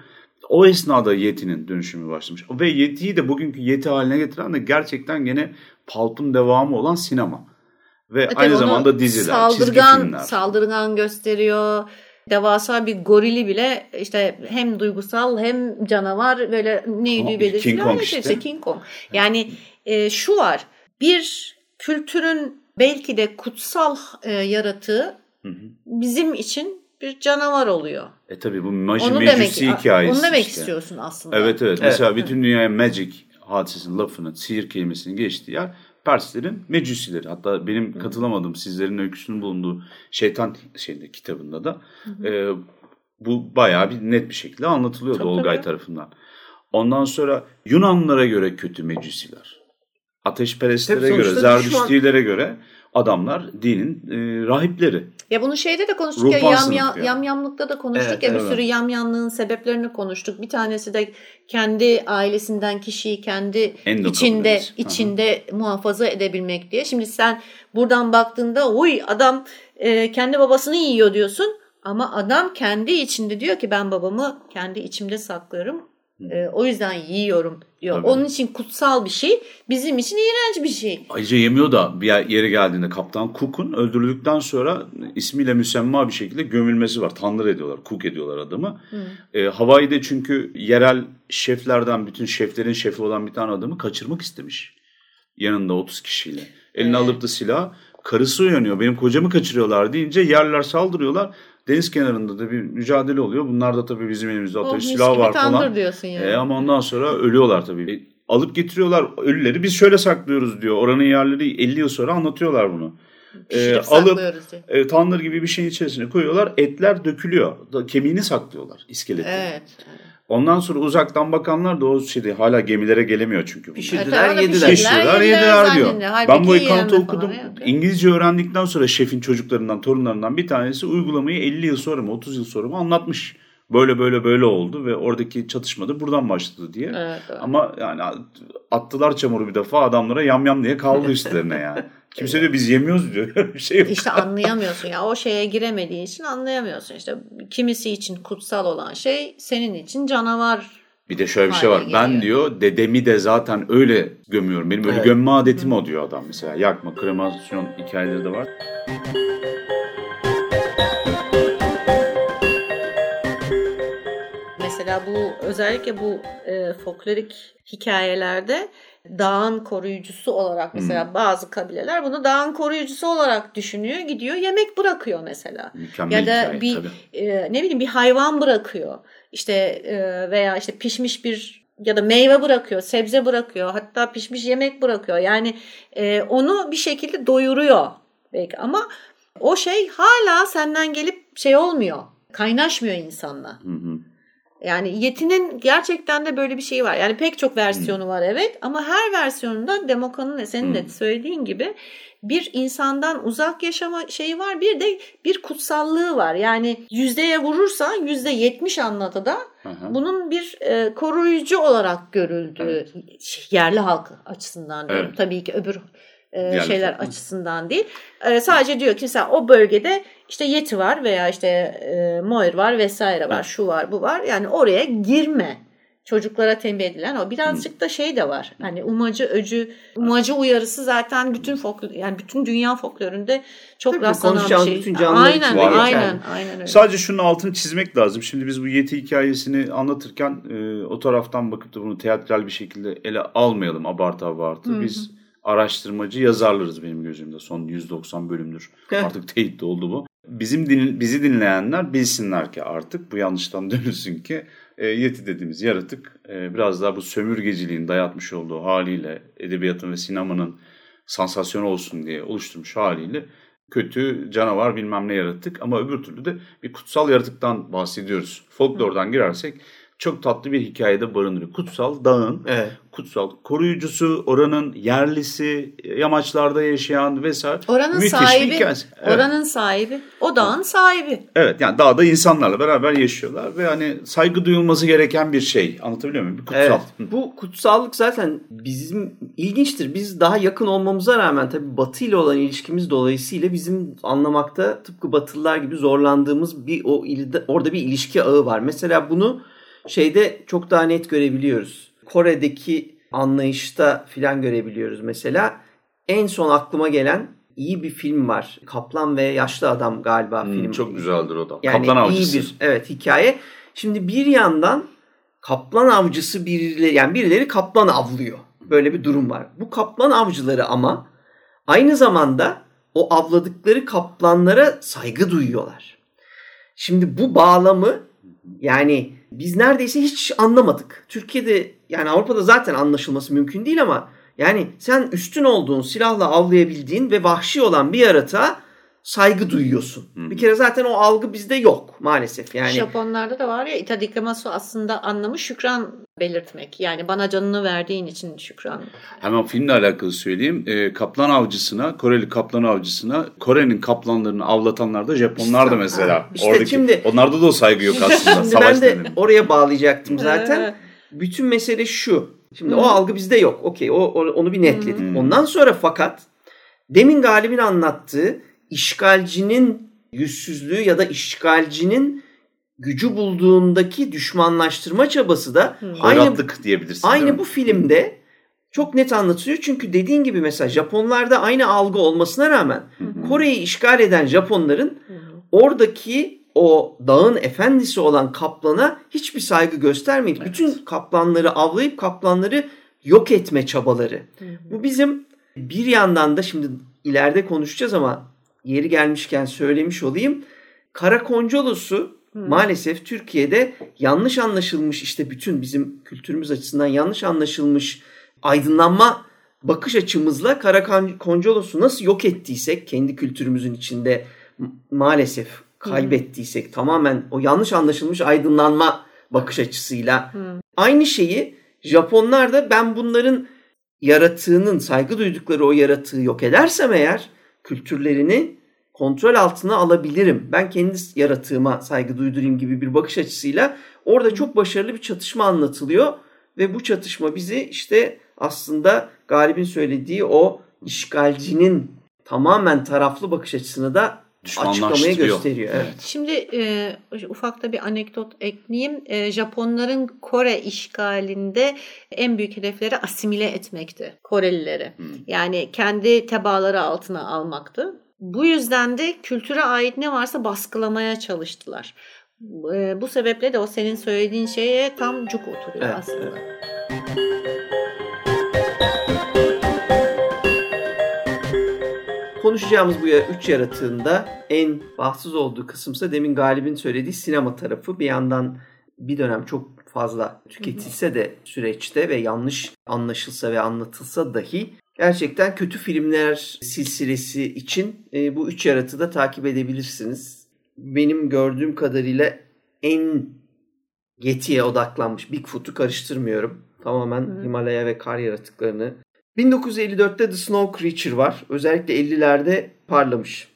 [SPEAKER 3] O esnada Yeti'nin dönüşümü başlamış. Ve Yeti'yi de bugünkü Yeti haline getiren de gerçekten gene Pulp'un devamı olan sinema. Ve evet, aynı zamanda diziler,
[SPEAKER 2] saldırgan,
[SPEAKER 3] çizgi filmler.
[SPEAKER 2] Saldırgan gösteriyor. Devasa bir gorili bile işte hem duygusal hem canavar böyle neydi belirtiyor. King Kong işte. işte. King Kong. Yani e, şu var. Bir kültürün belki de kutsal e, yaratığı hı hı. bizim için bir canavar oluyor.
[SPEAKER 3] E tabi bu Magi Mecusi hikayesi
[SPEAKER 2] Onu demek işte. istiyorsun aslında.
[SPEAKER 3] Evet evet. evet. Mesela bütün dünyaya magic hadisesinin lafının, sihir kelimesinin geçtiği yer Perslerin mecusileri. Hatta benim katılamadığım sizlerin öyküsünün bulunduğu şeytan şeyde kitabında da E, bu bayağı bir net bir şekilde anlatılıyordu tabii, Olgay tabii. tarafından. Ondan sonra Yunanlara göre kötü mecusiler. Ateşperestlere göre, Zerdüştilere an... göre adamlar dinin e, rahipleri.
[SPEAKER 2] Ya bunu şeyde de konuştuk Ruhban ya yam, yani. yamyamlıkta da konuştuk evet, ya evet. bir sürü yamyamlığın sebeplerini konuştuk. Bir tanesi de kendi ailesinden kişiyi kendi içinde içinde muhafaza edebilmek diye. Şimdi sen buradan baktığında uy adam e, kendi babasını yiyor diyorsun. Ama adam kendi içinde diyor ki ben babamı kendi içimde saklıyorum. E, o yüzden yiyorum diyor. Tabii. Onun için kutsal bir şey. Bizim için iğrenç bir şey.
[SPEAKER 3] Ayrıca yemiyor da bir yere geldiğinde Kaptan Cook'un öldürüldükten sonra ismiyle müsemma bir şekilde gömülmesi var. Tanrı ediyorlar. Cook ediyorlar adamı. E, Hawaii'de çünkü yerel şeflerden bütün şeflerin şefi olan bir tane adamı kaçırmak istemiş. Yanında 30 kişiyle. Eline evet. alıp da silah Karısı uyanıyor. Benim kocamı kaçırıyorlar deyince yerler saldırıyorlar. Deniz kenarında da bir mücadele oluyor. Bunlar da tabii bizim elimizde
[SPEAKER 2] Oh,
[SPEAKER 3] ateş silah var falan.
[SPEAKER 2] diyorsun yani.
[SPEAKER 3] E, ama ondan sonra ölüyorlar tabii. E, alıp getiriyorlar ölüleri. Biz şöyle saklıyoruz diyor. Oranın yerleri 50 yıl sonra anlatıyorlar bunu. E, alıp
[SPEAKER 2] diye.
[SPEAKER 3] e, tandır gibi bir şeyin içerisine koyuyorlar. Etler dökülüyor. Da- Kemiğini saklıyorlar iskeleti.
[SPEAKER 2] Evet.
[SPEAKER 3] Ondan sonra uzaktan bakanlar da o şeyde hala gemilere gelemiyor çünkü.
[SPEAKER 1] Pişirdiler
[SPEAKER 2] Evet,
[SPEAKER 1] yediler.
[SPEAKER 3] Pişiriyorlar
[SPEAKER 2] yediler
[SPEAKER 3] yediler diyor. Ben bu ekantı okudum. İngilizce öğrendikten sonra şefin çocuklarından, torunlarından bir tanesi uygulamayı 50 yıl sonra mı 30 yıl sonra mı anlatmış. Böyle böyle böyle oldu ve oradaki çatışma da buradan başladı diye.
[SPEAKER 2] Evet, evet.
[SPEAKER 3] Ama yani attılar çamuru bir defa adamlara yam yam diye kaldı üstlerine yani. Kimse diyor biz yemiyoruz diyor. bir şey yok.
[SPEAKER 2] İşte anlayamıyorsun ya o şeye giremediğin için anlayamıyorsun işte kimisi için kutsal olan şey senin için canavar
[SPEAKER 3] Bir de şöyle bir şey var. Ben diyor dedemi de zaten öyle gömüyorum. Benim öyle
[SPEAKER 1] Evet.
[SPEAKER 3] gömme adetim o diyor adam mesela. Yakma, kremasyon hikayeleri de var.
[SPEAKER 2] Mesela bu özellikle bu e, folklorik hikayelerde dağın koruyucusu olarak mesela bazı kabileler bunu dağın koruyucusu olarak düşünüyor gidiyor yemek bırakıyor mesela.
[SPEAKER 3] Mükemmel
[SPEAKER 2] ya da
[SPEAKER 3] hikaye
[SPEAKER 2] bir
[SPEAKER 3] tabii.
[SPEAKER 2] e, ne bileyim bir hayvan bırakıyor. İşte e, veya işte pişmiş bir ya da meyve bırakıyor, sebze bırakıyor, hatta pişmiş yemek bırakıyor. Yani e, onu bir şekilde doyuruyor belki ama o şey hala senden gelip şey olmuyor. Kaynaşmıyor insanla.
[SPEAKER 3] Hı hı.
[SPEAKER 2] Yani Yeti'nin gerçekten de böyle bir şeyi var. Yani pek çok versiyonu var evet ama her versiyonunda Demoka'nın senin de söylediğin gibi bir insandan uzak yaşama şeyi var. Bir de bir kutsallığı var. Yani yüzdeye vurursa yüzde yetmiş anlatıda bunun bir e, koruyucu olarak görüldüğü yerli halk açısından diyorum.
[SPEAKER 3] Evet.
[SPEAKER 2] Tabii ki öbür e, şeyler
[SPEAKER 3] halk.
[SPEAKER 2] açısından değil. E, sadece diyor ki mesela o bölgede işte Yeti var veya işte e, Moir var vesaire var,
[SPEAKER 3] Evet.
[SPEAKER 2] şu var, bu var. Yani oraya girme. Çocuklara tembih edilen o. Birazcık da şey de var. Hani umacı, öcü, umacı uyarısı zaten bütün folklor yani bütün dünya folklorunda çok
[SPEAKER 1] Tabii,
[SPEAKER 2] rastlanan bir şey.
[SPEAKER 1] bütün
[SPEAKER 2] aynen,
[SPEAKER 3] var.
[SPEAKER 2] aynen, aynen öyle.
[SPEAKER 3] Sadece şunun altını çizmek lazım. Şimdi biz bu Yeti hikayesini anlatırken e, o taraftan bakıp da bunu teatral bir şekilde ele almayalım abartı abartı. Biz araştırmacı yazarlarız benim gözümde. Son 190 bölümdür. Artık teyit de oldu bu. Bizim din, bizi dinleyenler bilsinler ki artık bu yanlıştan dönülsün ki e, Yeti dediğimiz yaratık e, biraz daha bu sömürgeciliğin dayatmış olduğu haliyle edebiyatın ve sinemanın sansasyon olsun diye oluşturmuş haliyle kötü canavar bilmem ne yarattık ama öbür türlü de bir kutsal yaratıktan bahsediyoruz. Folklordan girersek çok tatlı bir hikayede barındırıyor. Kutsal dağın
[SPEAKER 1] Evet.
[SPEAKER 3] kutsal koruyucusu, oranın yerlisi, yamaçlarda yaşayan vesaire.
[SPEAKER 2] Oranın
[SPEAKER 3] Müthiş bir
[SPEAKER 2] sahibi,
[SPEAKER 3] hikayesi. Evet.
[SPEAKER 2] oranın sahibi, o dağın sahibi.
[SPEAKER 3] Evet yani dağda insanlarla beraber yaşıyorlar ve hani saygı duyulması gereken bir şey. Anlatabiliyor muyum? Bir kutsal.
[SPEAKER 1] Evet.
[SPEAKER 3] Hı.
[SPEAKER 1] Bu kutsallık zaten bizim ilginçtir. Biz daha yakın olmamıza rağmen tabii Batı ile olan ilişkimiz dolayısıyla bizim anlamakta tıpkı Batılılar gibi zorlandığımız bir o orada bir ilişki ağı var. Mesela bunu şeyde çok daha net görebiliyoruz. Kore'deki anlayışta filan görebiliyoruz mesela. En son aklıma gelen iyi bir film var. Kaplan ve Yaşlı Adam galiba
[SPEAKER 3] Hmm,
[SPEAKER 1] film.
[SPEAKER 3] çok güzeldir o da.
[SPEAKER 1] Yani
[SPEAKER 3] Kaplan
[SPEAKER 1] iyi
[SPEAKER 3] avcısı.
[SPEAKER 1] bir evet hikaye. Şimdi bir yandan kaplan avcısı birileri yani birileri kaplan avlıyor. Böyle bir durum var. Bu kaplan avcıları ama aynı zamanda o avladıkları kaplanlara saygı duyuyorlar. Şimdi bu bağlamı yani biz neredeyse hiç anlamadık. Türkiye'de yani Avrupa'da zaten anlaşılması mümkün değil ama yani sen üstün olduğun silahla avlayabildiğin ve vahşi olan bir yaratığa saygı duyuyorsun. Bir kere zaten o algı bizde yok maalesef. Yani
[SPEAKER 2] Japonlarda da var ya itadikamasu aslında anlamı şükran belirtmek. Yani bana canını verdiğin için şükran.
[SPEAKER 3] Hemen filmle alakalı söyleyeyim. Ee, kaplan avcısına, Koreli kaplan avcısına, Kore'nin kaplanlarını avlatanlar da Japonlar da mesela.
[SPEAKER 1] İşte
[SPEAKER 3] Oradaki,
[SPEAKER 1] şimdi-
[SPEAKER 3] onlarda da o saygı yok aslında.
[SPEAKER 1] Şimdi
[SPEAKER 3] Savaş
[SPEAKER 1] ben de
[SPEAKER 3] nedeni.
[SPEAKER 1] oraya bağlayacaktım zaten.
[SPEAKER 2] Evet.
[SPEAKER 1] Bütün mesele şu. Şimdi o algı bizde yok. Okey o, o- onu bir netledik. Ondan sonra fakat demin Galip'in anlattığı işgalcinin yüzsüzlüğü ya da işgalcinin gücü bulduğundaki düşmanlaştırma çabası da aynı
[SPEAKER 3] Hoyratlık diyebilirsin.
[SPEAKER 1] aynı bu filmde çok net anlatılıyor. Çünkü dediğin gibi mesela Japonlarda aynı algı olmasına rağmen Kore'yi işgal eden Japonların oradaki o dağın efendisi olan kaplana hiçbir saygı göstermeyip bütün kaplanları avlayıp kaplanları yok etme çabaları. Bu bizim bir yandan da şimdi ileride konuşacağız ama yeri gelmişken söylemiş olayım. Karakoncolosu hmm. maalesef Türkiye'de yanlış anlaşılmış işte bütün bizim kültürümüz açısından yanlış anlaşılmış aydınlanma bakış açımızla Karakoncolosu nasıl yok ettiysek kendi kültürümüzün içinde maalesef kaybettiysek hmm. tamamen o yanlış anlaşılmış aydınlanma bakış açısıyla hmm. aynı şeyi Japonlar da ben bunların yaratığının saygı duydukları o yaratığı yok edersem eğer kültürlerini kontrol altına alabilirim. Ben kendi yaratığıma saygı duydurayım gibi bir bakış açısıyla orada çok başarılı bir çatışma anlatılıyor ve bu çatışma bizi işte aslında Galip'in söylediği o işgalcinin tamamen taraflı bakış açısını da açıklamaya gösteriyor. Evet.
[SPEAKER 2] Şimdi e, ufakta bir anekdot ekleyeyim. E, Japonların Kore işgalinde en büyük hedefleri asimile etmekti Korelileri. Hmm. Yani kendi tebaaları altına almaktı. Bu yüzden de kültüre ait ne varsa baskılamaya çalıştılar. E, bu sebeple de o senin söylediğin şeye tam cuk oturuyor evet, aslında. Evet.
[SPEAKER 1] Konuşacağımız bu üç yaratığında en bahtsız olduğu kısımsa demin Galip'in söylediği sinema tarafı. Bir yandan bir dönem çok fazla tüketilse de süreçte ve yanlış anlaşılsa ve anlatılsa dahi gerçekten kötü filmler silsilesi için e, bu üç yaratığı da takip edebilirsiniz. Benim gördüğüm kadarıyla en Yeti'ye odaklanmış Bigfoot'u karıştırmıyorum. Tamamen Hı. Himalaya ve kar yaratıklarını 1954'te The Snow Creature var. Özellikle 50'lerde parlamış.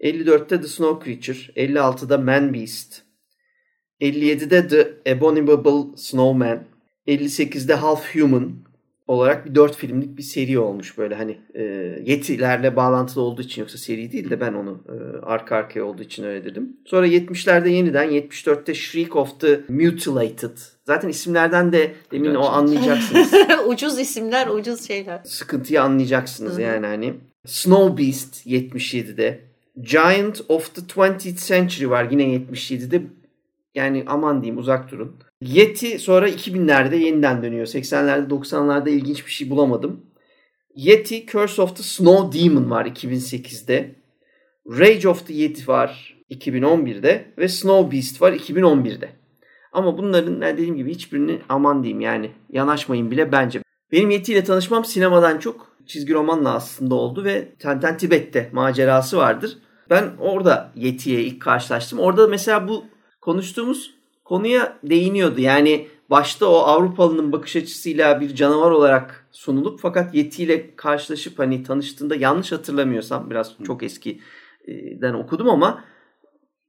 [SPEAKER 1] 54'te The Snow Creature, 56'da Man Beast, 57'de The Abominable Snowman, 58'de Half Human olarak bir dört filmlik bir seri olmuş böyle hani e, yetilerle bağlantılı olduğu için yoksa seri değil de ben onu e, arka arkaya olduğu için öyle dedim. Sonra 70'lerde yeniden 74'te Shriek of the Mutilated Zaten isimlerden de demin Gerçekten. o anlayacaksınız.
[SPEAKER 2] ucuz isimler, ucuz şeyler.
[SPEAKER 1] Sıkıntıyı anlayacaksınız Hı-hı. yani hani. Snow Beast 77'de. Giant of the 20th Century var yine 77'de. Yani aman diyeyim uzak durun. Yeti sonra 2000'lerde yeniden dönüyor. 80'lerde 90'larda ilginç bir şey bulamadım. Yeti Curse of the Snow Demon var 2008'de. Rage of the Yeti var 2011'de ve Snow Beast var 2011'de. Ama bunların dediğim gibi hiçbirini aman diyeyim yani yanaşmayın bile bence. Benim Yeti ile tanışmam sinemadan çok çizgi romanla aslında oldu ve Tenten Tibet'te macerası vardır. Ben orada Yeti'ye ilk karşılaştım. Orada mesela bu konuştuğumuz konuya değiniyordu. Yani başta o Avrupalının bakış açısıyla bir canavar olarak sunulup fakat Yeti ile karşılaşıp hani tanıştığında yanlış hatırlamıyorsam biraz çok eskiden okudum ama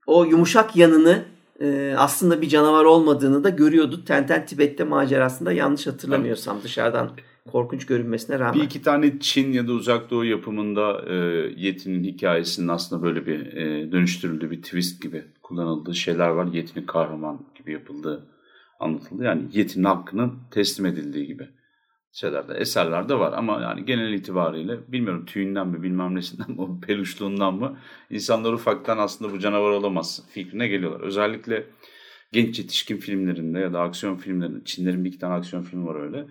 [SPEAKER 1] o yumuşak yanını e, aslında bir canavar olmadığını da görüyordu. Tenten Tibet'te macerasında yanlış hatırlamıyorsam dışarıdan korkunç görünmesine rağmen.
[SPEAKER 3] Bir iki tane Çin ya da Uzak Doğu yapımında e, Yeti'nin hikayesinin aslında böyle bir e, dönüştürüldüğü bir twist gibi kullanıldığı şeyler var. Yeti'nin kahraman gibi yapıldığı anlatıldı. Yani Yeti'nin hakkının teslim edildiği gibi şeylerde, eserlerde var. Ama yani genel itibariyle bilmiyorum tüyünden mi bilmem nesinden mi, peluşluğundan mı insanlar ufaktan aslında bu canavar olamaz fikrine geliyorlar. Özellikle genç yetişkin filmlerinde ya da aksiyon filmlerinde, Çinlerin bir iki tane aksiyon filmi var öyle.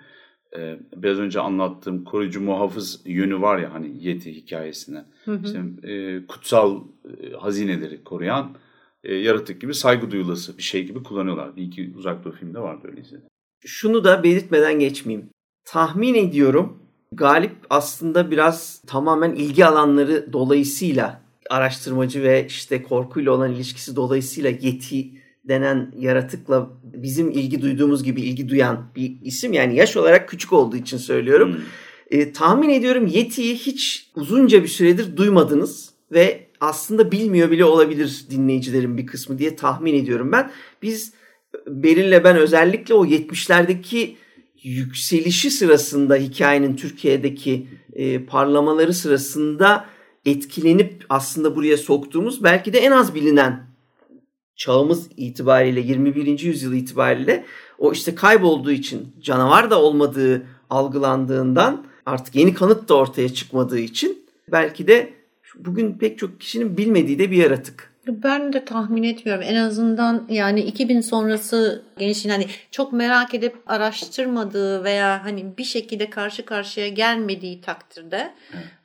[SPEAKER 3] Ee, biraz önce anlattığım koruyucu muhafız yönü var ya hani Yeti hikayesine. Hı hı. İşte, e, kutsal e, hazineleri koruyan e, yaratık gibi saygı duyulası bir şey gibi kullanıyorlar. Bir iki uzak doğu filmde vardı öyle izledim.
[SPEAKER 1] Şunu da belirtmeden geçmeyeyim tahmin ediyorum Galip aslında biraz tamamen ilgi alanları dolayısıyla araştırmacı ve işte korkuyla olan ilişkisi dolayısıyla Yeti denen yaratıkla bizim ilgi duyduğumuz gibi ilgi duyan bir isim. Yani yaş olarak küçük olduğu için söylüyorum. Hmm. E, tahmin ediyorum Yeti'yi hiç uzunca bir süredir duymadınız ve aslında bilmiyor bile olabilir dinleyicilerin bir kısmı diye tahmin ediyorum ben. Biz Beril'le ben özellikle o 70'lerdeki yükselişi sırasında hikayenin Türkiye'deki e, parlamaları sırasında etkilenip aslında buraya soktuğumuz belki de en az bilinen çağımız itibariyle 21. yüzyıl itibariyle o işte kaybolduğu için canavar da olmadığı algılandığından artık yeni kanıt da ortaya çıkmadığı için belki de bugün pek çok kişinin bilmediği de bir yaratık.
[SPEAKER 2] Ben de tahmin etmiyorum. En azından yani 2000 sonrası gençliğin hani çok merak edip araştırmadığı veya hani bir şekilde karşı karşıya gelmediği takdirde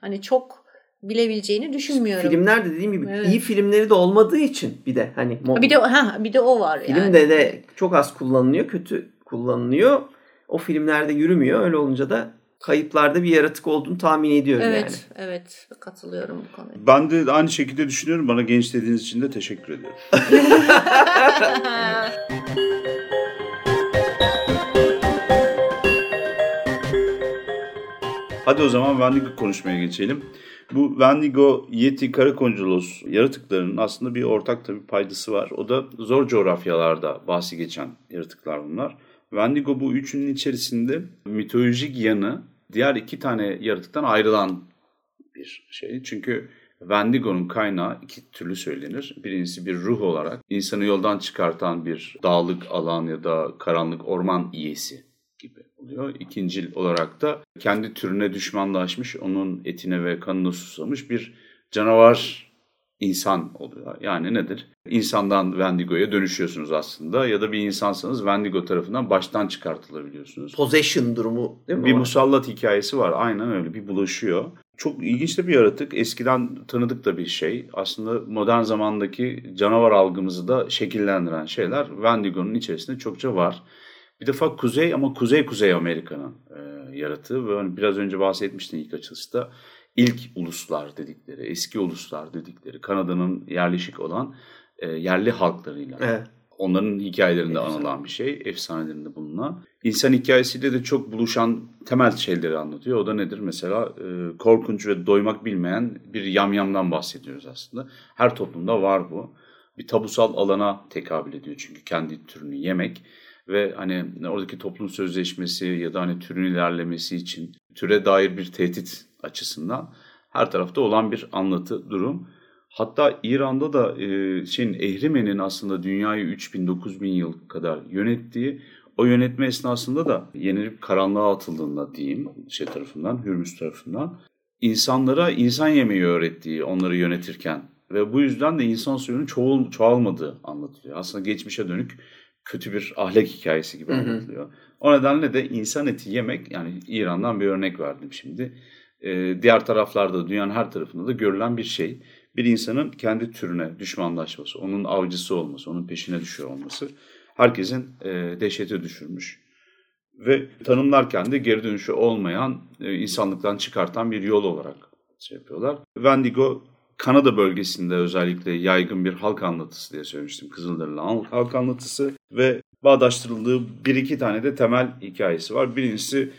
[SPEAKER 2] hani çok bilebileceğini düşünmüyorum.
[SPEAKER 1] Filmler de dediğim gibi evet. iyi filmleri de olmadığı için bir de hani
[SPEAKER 2] bir de ha bir de o var
[SPEAKER 1] Filmde yani. de çok az kullanılıyor, kötü kullanılıyor. O filmlerde yürümüyor. Öyle olunca da kayıplarda bir yaratık olduğunu tahmin ediyorum
[SPEAKER 2] evet,
[SPEAKER 1] yani.
[SPEAKER 2] Evet, evet katılıyorum bu konuya.
[SPEAKER 3] Ben de aynı şekilde düşünüyorum. Bana genç dediğiniz için de teşekkür ediyorum. Hadi o zaman Wendigo konuşmaya geçelim. Bu Wendigo, Yeti, Karakonculos yaratıklarının aslında bir ortak tabii paydası var. O da zor coğrafyalarda bahsi geçen yaratıklar bunlar. Wendigo bu üçünün içerisinde mitolojik yanı diğer iki tane yaratıktan ayrılan bir şey. Çünkü Wendigo'nun kaynağı iki türlü söylenir. Birincisi bir ruh olarak insanı yoldan çıkartan bir dağlık alan ya da karanlık orman iyesi oluyor. İkincil olarak da kendi türüne düşmanlaşmış, onun etine ve kanına susamış bir canavar insan oluyor. Yani nedir? İnsandan Wendigo'ya dönüşüyorsunuz aslında ya da bir insansanız Wendigo tarafından baştan çıkartılabiliyorsunuz.
[SPEAKER 1] Possession durumu değil mi?
[SPEAKER 3] Bir musallat hikayesi var. Aynen öyle bir bulaşıyor. Çok ilginç de bir yaratık. Eskiden tanıdık da bir şey. Aslında modern zamandaki canavar algımızı da şekillendiren şeyler Wendigo'nun içerisinde çokça var. Bir defa kuzey ama kuzey-kuzey Amerika'nın e, yaratığı. Ve hani biraz önce bahsetmiştim ilk açılışta ilk uluslar dedikleri, eski uluslar dedikleri Kanada'nın yerleşik olan e, yerli halklarıyla. Evet. Onların hikayelerinde Efsane. anılan bir şey, efsanelerinde bulunan. İnsan hikayesiyle de çok buluşan temel şeyleri anlatıyor. O da nedir? Mesela e, korkunç ve doymak bilmeyen bir yamyamdan bahsediyoruz aslında. Her toplumda var bu. Bir tabusal alana tekabül ediyor çünkü kendi türünü yemek ve hani oradaki toplum sözleşmesi ya da hani türün ilerlemesi için türe dair bir tehdit açısından her tarafta olan bir anlatı durum. Hatta İran'da da e, şeyin Ehrimen'in aslında dünyayı 3000-9000 yıl kadar yönettiği o yönetme esnasında da yenilip karanlığa atıldığında diyeyim şey tarafından, Hürmüz tarafından insanlara insan yemeği öğrettiği onları yönetirken ve bu yüzden de insan suyunun çoğul, çoğalmadığı anlatılıyor. Aslında geçmişe dönük kötü bir ahlak hikayesi gibi anlatılıyor. O nedenle de insan eti yemek yani İran'dan bir örnek verdim şimdi e, diğer taraflarda dünyanın her tarafında da görülen bir şey. Bir insanın kendi türüne düşmanlaşması, onun avcısı olması, onun peşine düşüyor olması herkesin e, dehşete düşürmüş. Ve tanımlarken de geri dönüşü olmayan, e, insanlıktan çıkartan bir yol olarak şey yapıyorlar. Wendigo Kanada bölgesinde özellikle yaygın bir halk anlatısı diye söylemiştim. Kızılderili halk anlatısı ve bağdaştırıldığı bir iki tane de temel hikayesi var. Birincisi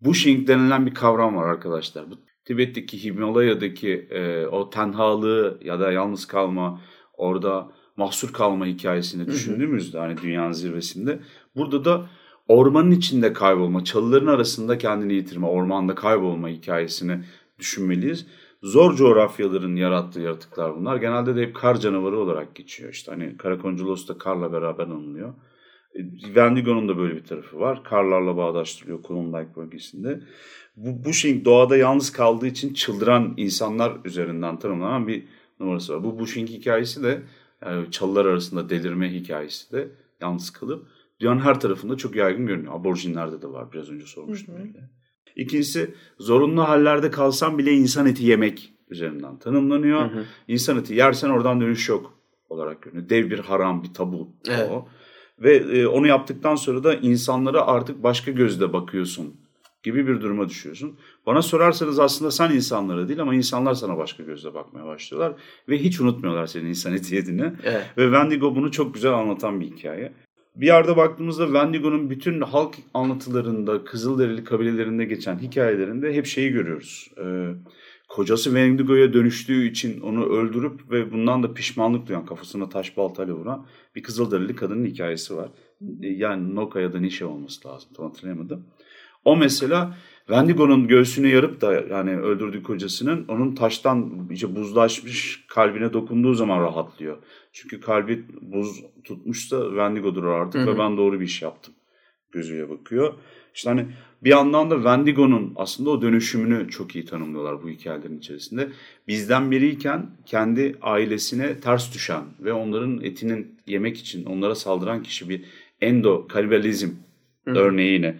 [SPEAKER 3] Bushing denilen bir kavram var arkadaşlar. Bu Tibet'teki Himalaya'daki e, o tenhalığı ya da yalnız kalma, orada mahsur kalma hikayesini düşündüğümüzde hani dünyanın zirvesinde burada da ormanın içinde kaybolma, çalıların arasında kendini yitirme, ormanda kaybolma hikayesini düşünmeliyiz. Zor coğrafyaların yarattığı yaratıklar bunlar. Genelde de hep kar canavarı olarak geçiyor. İşte hani Karakonculos da karla beraber anılıyor. Wendigo'nun da böyle bir tarafı var. Karlarla bağdaştırılıyor Klondike bölgesinde. Bu Bushing doğada yalnız kaldığı için çıldıran insanlar üzerinden tanımlanan bir numarası var. Bu Bushing hikayesi de yani çalılar arasında delirme hikayesi de yalnız kalıp dünyanın her tarafında çok yaygın görünüyor. Aborjinlerde de var biraz önce sormuştum. Hı hı. İkincisi zorunlu hallerde kalsam bile insan eti yemek üzerinden tanımlanıyor. Hı hı. İnsan eti yersen oradan dönüş yok olarak görünüyor. Dev bir haram, bir tabu evet. o. Ve e, onu yaptıktan sonra da insanlara artık başka gözle bakıyorsun gibi bir duruma düşüyorsun. Bana sorarsanız aslında sen insanlara değil ama insanlar sana başka gözle bakmaya başlıyorlar. Ve hiç unutmuyorlar senin insan etiyetini. Evet. Ve Wendigo bunu çok güzel anlatan bir hikaye. Bir yerde baktığımızda Wendigo'nun bütün halk anlatılarında, Kızılderili kabilelerinde geçen hikayelerinde hep şeyi görüyoruz. Ee, kocası Wendigo'ya dönüştüğü için onu öldürüp ve bundan da pişmanlık duyan kafasına taş baltayla vuran bir Kızılderili kadının hikayesi var. Yani Noka ya da Nişe olması lazım tam hatırlayamadım. O mesela Wendigo'nun göğsünü yarıp da yani öldürdüğü kocasının onun taştan işte buzlaşmış kalbine dokunduğu zaman rahatlıyor. Çünkü kalbi buz tutmuşsa Wendigo'dur artık hı hı. ve ben doğru bir iş yaptım gözüyle bakıyor. İşte hani bir yandan da Wendigo'nun aslında o dönüşümünü çok iyi tanımlıyorlar bu hikayelerin içerisinde. Bizden biriyken kendi ailesine ters düşen ve onların etinin yemek için onlara saldıran kişi bir endo kanibalizm örneğine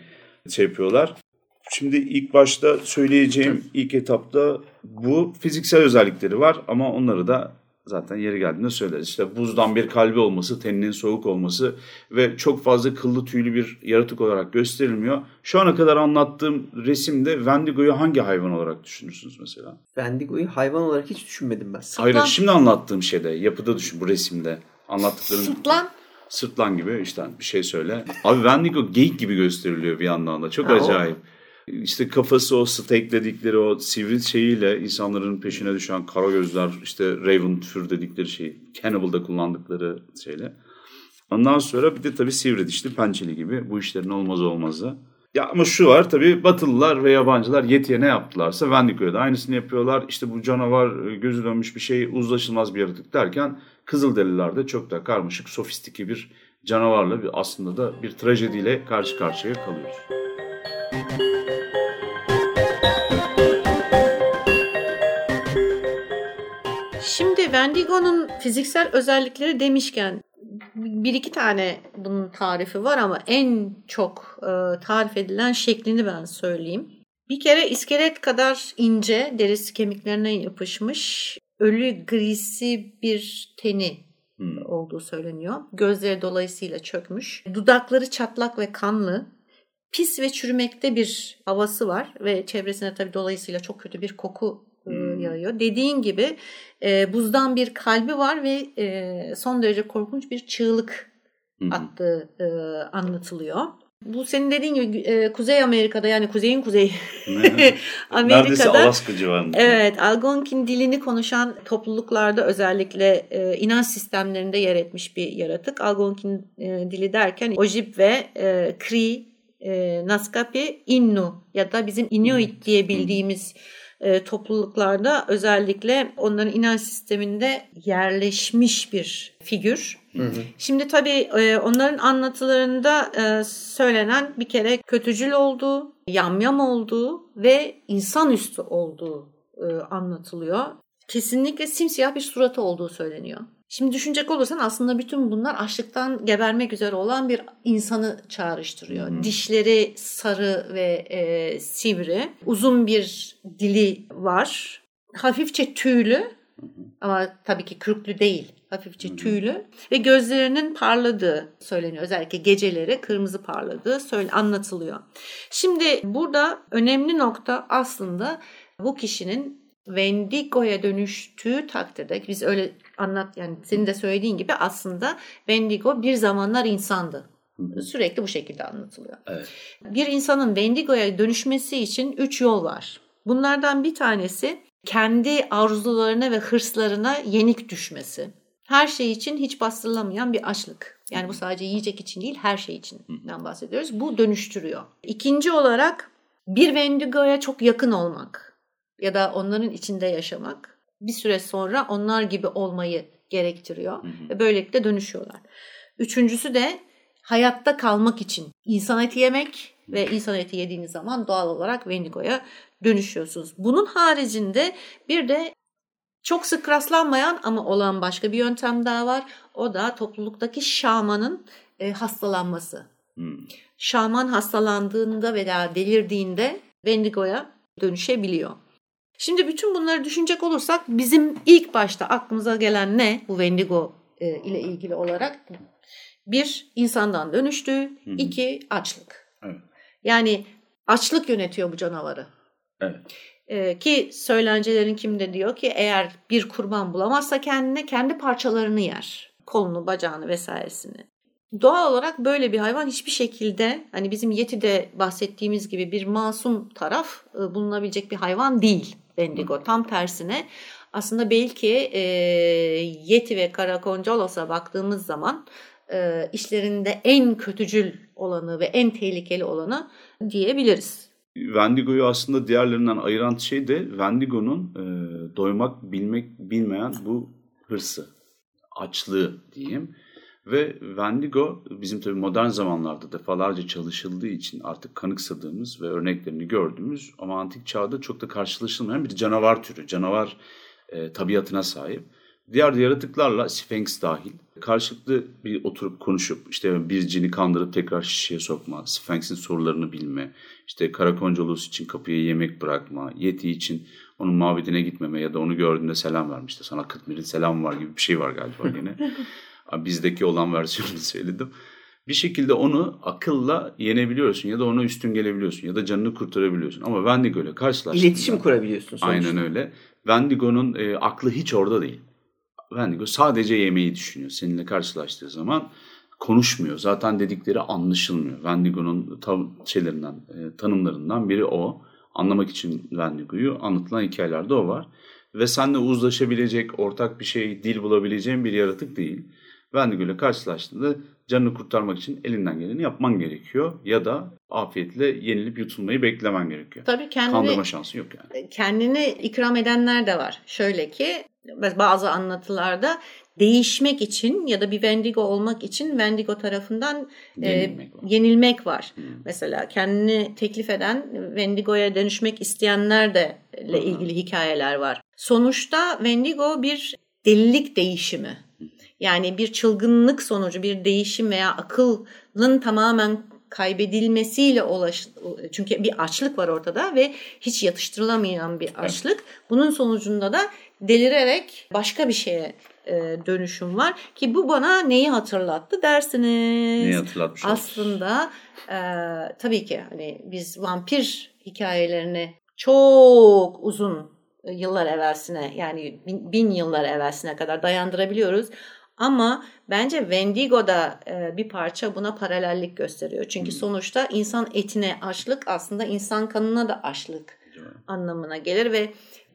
[SPEAKER 3] şey yapıyorlar. Şimdi ilk başta söyleyeceğim ilk etapta bu fiziksel özellikleri var ama onları da zaten yeri geldiğinde söyleriz. İşte buzdan bir kalbi olması, teninin soğuk olması ve çok fazla kıllı tüylü bir yaratık olarak gösterilmiyor. Şu ana kadar anlattığım resimde Wendigo'yu hangi hayvan olarak düşünürsünüz mesela?
[SPEAKER 1] Wendigo'yu hayvan olarak hiç düşünmedim ben.
[SPEAKER 2] Sırtlan.
[SPEAKER 3] Hayır şimdi anlattığım şeyde, yapıda düşün bu resimde. Anlattıklarım
[SPEAKER 2] Sırtlan.
[SPEAKER 3] sırtlan gibi işte bir şey söyle. Abi Wendigo geyik gibi gösteriliyor bir yandan da. Çok
[SPEAKER 1] Ha, o-
[SPEAKER 3] acayip. İşte kafası o stekledikleri o sivri şeyiyle insanların peşine düşen kara gözler işte Raven tür dedikleri şey. Cannibal'da kullandıkları şeyle. Ondan sonra bir de tabii sivri dişli pençeli gibi bu işlerin olmaz olmazı. Ya ama şu var tabii Batılılar ve yabancılar Yeti'ye ne yaptılarsa Wendigo'ya da aynısını yapıyorlar. İşte bu canavar e, gözü dönmüş bir şey uzlaşılmaz bir yaratık derken Kızılderililer de çok da karmaşık sofistike bir canavarla bir aslında da bir trajediyle karşı karşıya kalıyoruz.
[SPEAKER 2] Şimdi Wendigo'nun fiziksel özellikleri demişken bir iki tane bunun tarifi var ama en çok e, tarif edilen şeklini ben söyleyeyim. Bir kere iskelet kadar ince, derisi kemiklerine yapışmış, ölü grisi bir teni
[SPEAKER 3] Hmm.
[SPEAKER 2] olduğu söyleniyor. Gözleri dolayısıyla çökmüş. Dudakları çatlak ve kanlı. Pis ve çürümekte bir havası var ve çevresine tabii dolayısıyla çok kötü bir koku yağıyor. Dediğin gibi e, buzdan bir kalbi var ve e, son derece korkunç bir çığlık
[SPEAKER 3] Hı hı.
[SPEAKER 2] attığı e, anlatılıyor. Bu senin dediğin gibi e, Kuzey Amerika'da yani kuzeyin kuzeyi
[SPEAKER 3] Neredeyse
[SPEAKER 2] Amerika'da
[SPEAKER 3] Alaska civarında.
[SPEAKER 2] Evet, Algonkin dilini konuşan topluluklarda özellikle e, inanç sistemlerinde yer etmiş bir yaratık. Algonkin e, dili derken Ojibwe, e, Cree, e, Naskapi, Innu ya da bizim Inuit diye bildiğimiz e, topluluklarda özellikle onların inanç sisteminde yerleşmiş bir figür.
[SPEAKER 1] Hı hı.
[SPEAKER 2] Şimdi tabii e, onların anlatılarında e, söylenen bir kere kötücül olduğu, yamyam olduğu ve insanüstü olduğu e, anlatılıyor. Kesinlikle simsiyah bir suratı olduğu söyleniyor. Şimdi düşünecek olursan aslında bütün bunlar açlıktan gebermek üzere olan bir insanı çağrıştırıyor.
[SPEAKER 3] Hı.
[SPEAKER 2] Dişleri sarı ve e, sivri, uzun bir dili var, hafifçe tüylü ama tabii ki kürklü değil. Hafifçe tüylü ve gözlerinin parladığı söyleniyor. Özellikle geceleri kırmızı parladığı söyle anlatılıyor. Şimdi burada önemli nokta aslında bu kişinin Wendigo'ya dönüştüğü takdirde biz öyle anlat yani senin de söylediğin gibi aslında Wendigo bir zamanlar insandı. Sürekli bu şekilde anlatılıyor.
[SPEAKER 3] Evet.
[SPEAKER 2] Bir insanın Wendigo'ya dönüşmesi için üç yol var. Bunlardan bir tanesi kendi arzularına ve hırslarına yenik düşmesi. Her şey için hiç bastırılamayan bir açlık. Yani bu sadece yiyecek için değil her şey içinden bahsediyoruz. Bu dönüştürüyor. İkinci olarak bir Wendigo'ya çok yakın olmak ya da onların içinde yaşamak bir süre sonra onlar gibi olmayı gerektiriyor
[SPEAKER 3] Hı hı.
[SPEAKER 2] ve böylelikle dönüşüyorlar. Üçüncüsü de hayatta kalmak için insan eti yemek ve insan eti yediğiniz zaman doğal olarak Wendigo'ya dönüşüyorsunuz. Bunun haricinde bir de çok sık rastlanmayan ama olan başka bir yöntem daha var. O da topluluktaki şamanın e, hastalanması.
[SPEAKER 3] Hmm.
[SPEAKER 2] Şaman hastalandığında veya delirdiğinde Wendigo'ya dönüşebiliyor. Şimdi bütün bunları düşünecek olursak bizim ilk başta aklımıza gelen ne bu Wendigo e, ile ilgili olarak? Bir, insandan dönüştü.
[SPEAKER 3] Hı hı.
[SPEAKER 2] iki açlık.
[SPEAKER 3] Evet.
[SPEAKER 2] Yani açlık yönetiyor bu canavarı.
[SPEAKER 3] Evet.
[SPEAKER 2] Ee, ki söylencelerin kimde diyor ki eğer bir kurban bulamazsa kendine kendi parçalarını yer. Kolunu, bacağını vesairesini. Doğal olarak böyle bir hayvan hiçbir şekilde hani bizim Yeti'de bahsettiğimiz gibi bir masum taraf e, bulunabilecek bir hayvan değil Wendigo. Tam tersine aslında belki e, Yeti ve Karakoncolos'a baktığımız zaman e, işlerinde en kötücül olanı ve en tehlikeli olanı diyebiliriz.
[SPEAKER 3] Wendigo'yu aslında diğerlerinden ayıran şey de Wendigo'nun e, doymak, bilmek, bilmeyen bu hırsı, açlığı diyeyim. Ve Wendigo bizim tabii modern zamanlarda defalarca çalışıldığı için artık kanıksadığımız ve örneklerini gördüğümüz ama antik çağda çok da karşılaşılmayan bir canavar türü, canavar e, tabiatına sahip. Diğer yaratıklarla Sphinx dahil karşılıklı bir oturup konuşup işte bir cini kandırıp tekrar şişeye sokma, Sphinx'in sorularını bilme, işte Karakoncolos için kapıya yemek bırakma, Yeti için onun mabedine gitmeme ya da onu gördüğünde selam vermişti. Sana 40 milin selam var gibi bir şey var galiba yine. Bizdeki olan versiyonunu söyledim. Bir şekilde onu akılla yenebiliyorsun ya da ona üstün gelebiliyorsun ya da canını kurtarabiliyorsun. Ama Wendigo ile karşılaştığında...
[SPEAKER 1] İletişim kurabiliyorsun sonuçta.
[SPEAKER 3] Aynen öyle. Wendigo'nun e, aklı hiç orada değil. Wendigo sadece yemeği düşünüyor. Seninle karşılaştığı zaman konuşmuyor. Zaten dedikleri anlaşılmıyor. Wendigo'nun şeylerinden, e, tanımlarından biri o. Anlamak için Wendigo'yu anlatılan hikayelerde o var. Ve seninle uzlaşabilecek, ortak bir şey, dil bulabileceğin bir yaratık değil. Wendigo ile karşılaştığında canını kurtarmak için elinden geleni yapman gerekiyor. Ya da afiyetle yenilip yutulmayı beklemen gerekiyor.
[SPEAKER 2] Tabii kendini,
[SPEAKER 3] Kandırma şansı yok yani.
[SPEAKER 2] Kendini ikram edenler de var. Şöyle ki bazı anlatılarda değişmek için ya da bir Wendigo olmak için Wendigo tarafından yenilmek e, var. Yenilmek var. Hmm. Mesela kendini teklif eden Wendigo'ya dönüşmek isteyenler de ile ilgili hikayeler var. Sonuçta Wendigo bir delilik değişimi. Yani bir çılgınlık sonucu bir değişim veya akılın tamamen kaybedilmesiyle ulaş çünkü bir açlık var ortada ve hiç yatıştırılamayan bir açlık. Bunun sonucunda da delirerek başka bir şeye e, dönüşüm var ki bu bana neyi hatırlattı dersiniz.
[SPEAKER 3] Neyi hatırlatmış
[SPEAKER 2] Aslında e, tabii ki hani biz vampir hikayelerini çok uzun yıllar evvelsine yani bin, bin yıllar evvelsine kadar dayandırabiliyoruz. Ama bence Wendigo da e, bir parça buna paralellik gösteriyor. Çünkü hmm. sonuçta insan etine açlık aslında insan kanına da açlık hmm. anlamına gelir ve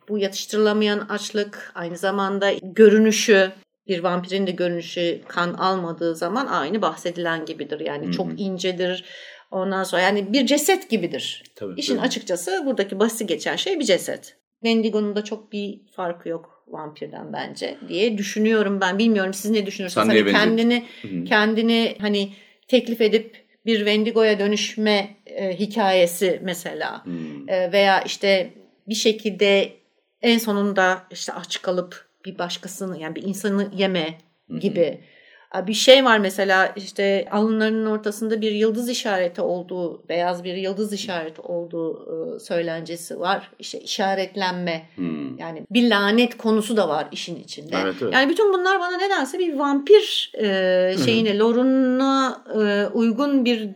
[SPEAKER 2] bu yatıştırılamayan açlık aynı zamanda görünüşü bir vampirin de görünüşü kan almadığı zaman aynı bahsedilen gibidir. Yani hmm. çok incedir. Ondan sonra yani bir ceset gibidir. Tabii, İşin tabii. açıkçası buradaki basit geçen şey bir ceset. Wendigo'nun da çok bir farkı yok vampirden bence diye düşünüyorum ben. Bilmiyorum siz ne düşünürsünüz? Hani kendini Hı-hı. kendini hani teklif edip bir Wendigo'ya dönüşme e, hikayesi mesela e, veya işte bir şekilde en sonunda işte aç kalıp bir başkasını yani bir insanı yeme gibi. Hı-hı bir şey var mesela işte alınlarının ortasında bir yıldız işareti olduğu, beyaz bir yıldız işareti olduğu e, söylencesi var. İşte işaretlenme. Hmm. Yani bir lanet konusu da var işin içinde. Evet, evet. Yani bütün bunlar bana nedense bir vampir e, şeyine, hmm. loruna e, uygun bir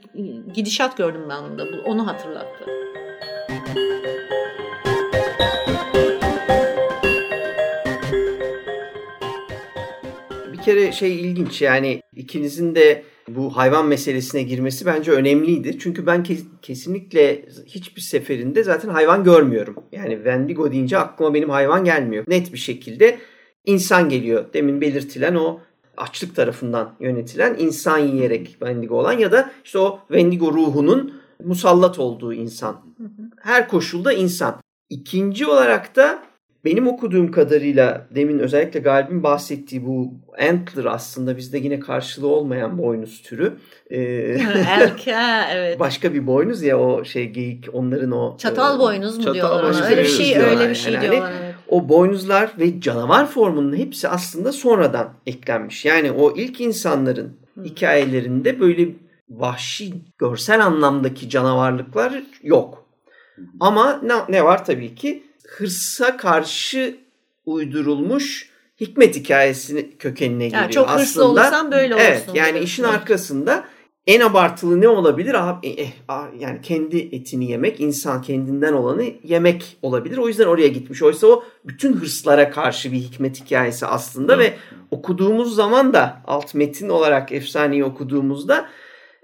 [SPEAKER 2] gidişat gördüm ben onda. Onu hatırlattı.
[SPEAKER 1] Kere şey ilginç yani ikinizin de bu hayvan meselesine girmesi bence önemliydi. Çünkü ben ke- kesinlikle hiçbir seferinde zaten hayvan görmüyorum. Yani Wendigo deyince aklıma benim hayvan gelmiyor. Net bir şekilde insan geliyor. Demin belirtilen o açlık tarafından yönetilen insan yiyerek Wendigo olan ya da işte o Wendigo ruhunun musallat olduğu insan. Her koşulda insan. İkinci olarak da benim okuduğum kadarıyla demin özellikle Galip'in bahsettiği bu antler aslında bizde yine karşılığı olmayan boynuz türü.
[SPEAKER 2] Elke evet.
[SPEAKER 1] Başka bir boynuz ya o şey geyik onların o.
[SPEAKER 2] Çatal e, boynuz mu çatal diyorlar boynuz Öyle bir şey diyorlar. öyle bir şey yani diyorlar. Evet.
[SPEAKER 1] O boynuzlar ve canavar formunun hepsi aslında sonradan eklenmiş. Yani o ilk insanların hmm. hikayelerinde böyle vahşi görsel anlamdaki canavarlıklar yok. Ama ne, ne var tabii ki hırsa karşı uydurulmuş hikmet hikayesini kökenine geliyor. Yani
[SPEAKER 2] çok hırslı Aslında, olursan böyle olursun.
[SPEAKER 1] Evet yani gibi. işin arkasında en abartılı ne olabilir? Ah, eh, ah, yani kendi etini yemek, insan kendinden olanı yemek olabilir. O yüzden oraya gitmiş. Oysa o bütün hırslara karşı bir hikmet hikayesi aslında Hı. ve okuduğumuz zaman da alt metin olarak efsaneyi okuduğumuzda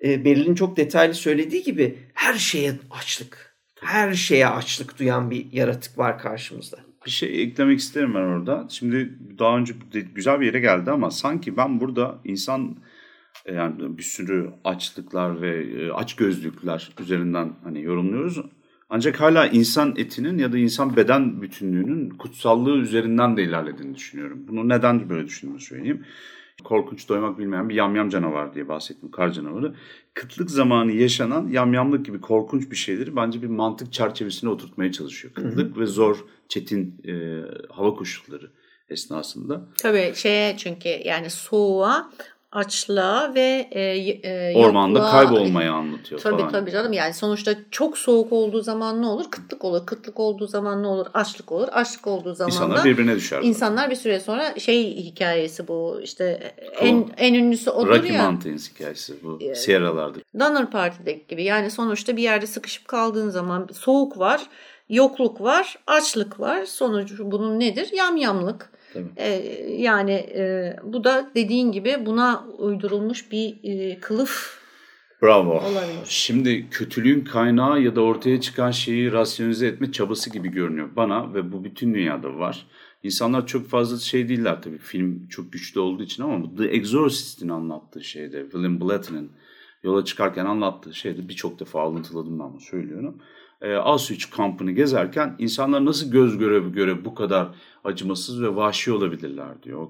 [SPEAKER 1] e, Beril'in çok detaylı söylediği gibi her şeye açlık her şeye açlık duyan bir yaratık var karşımızda.
[SPEAKER 3] Bir şey eklemek isterim ben orada. Şimdi daha önce güzel bir yere geldi ama sanki ben burada insan e, yani bir sürü açlıklar ve e, aç gözlükler üzerinden hani yorumluyoruz. Ancak hala insan etinin ya da insan beden bütünlüğünün kutsallığı üzerinden de ilerlediğini düşünüyorum. Bunu neden böyle düşündüğümü söyleyeyim. korkunç doymak bilmeyen bir yamyam canavar diye bahsettim. Kar canavarı. Kıtlık zamanı yaşanan yamyamlık gibi korkunç bir şeyleri bence bir mantık çerçevesine oturtmaya çalışıyor. Kıtlık hı hı. ve zor, çetin e, hava koşulları esnasında.
[SPEAKER 2] Tabii şeye çünkü yani soğuğa açlığa ve e,
[SPEAKER 3] e, ormanda yokluğa, kaybolmayı anlatıyor
[SPEAKER 2] tabii,
[SPEAKER 3] falan.
[SPEAKER 2] Tabii canım yani sonuçta çok soğuk olduğu zaman ne olur? Kıtlık olur. Kıtlık olduğu zaman ne olur? Açlık olur. Açlık olduğu zaman
[SPEAKER 3] İnsanlar da birbirine düşer.
[SPEAKER 2] İnsanlar bir süre sonra şey hikayesi bu işte en en ünlüsü odur
[SPEAKER 3] Rocky
[SPEAKER 2] ya.
[SPEAKER 3] Mountains hikayesi bu ee, Sierra'larda.
[SPEAKER 2] Donner Party'deki gibi yani sonuçta bir yerde sıkışıp kaldığın zaman soğuk var, yokluk var, açlık var. Sonucu bunun nedir? Yamyamlık. E, yani e, bu da dediğin gibi buna uydurulmuş bir e, kılıf
[SPEAKER 3] Bravo. Olabilir. Şimdi kötülüğün kaynağı ya da ortaya çıkan şeyi rasyonize etme çabası gibi görünüyor bana ve bu bütün dünyada var. İnsanlar çok fazla şey değiller tabii film çok güçlü olduğu için ama The Exorcist'in anlattığı şeyde William Blatty'nin yola çıkarken anlattığı şeyde birçok defa alıntıladım ben bunu söylüyorum e, Auschwitz kampını gezerken insanlar nasıl göz göre göre bu kadar acımasız ve vahşi olabilirler diyor.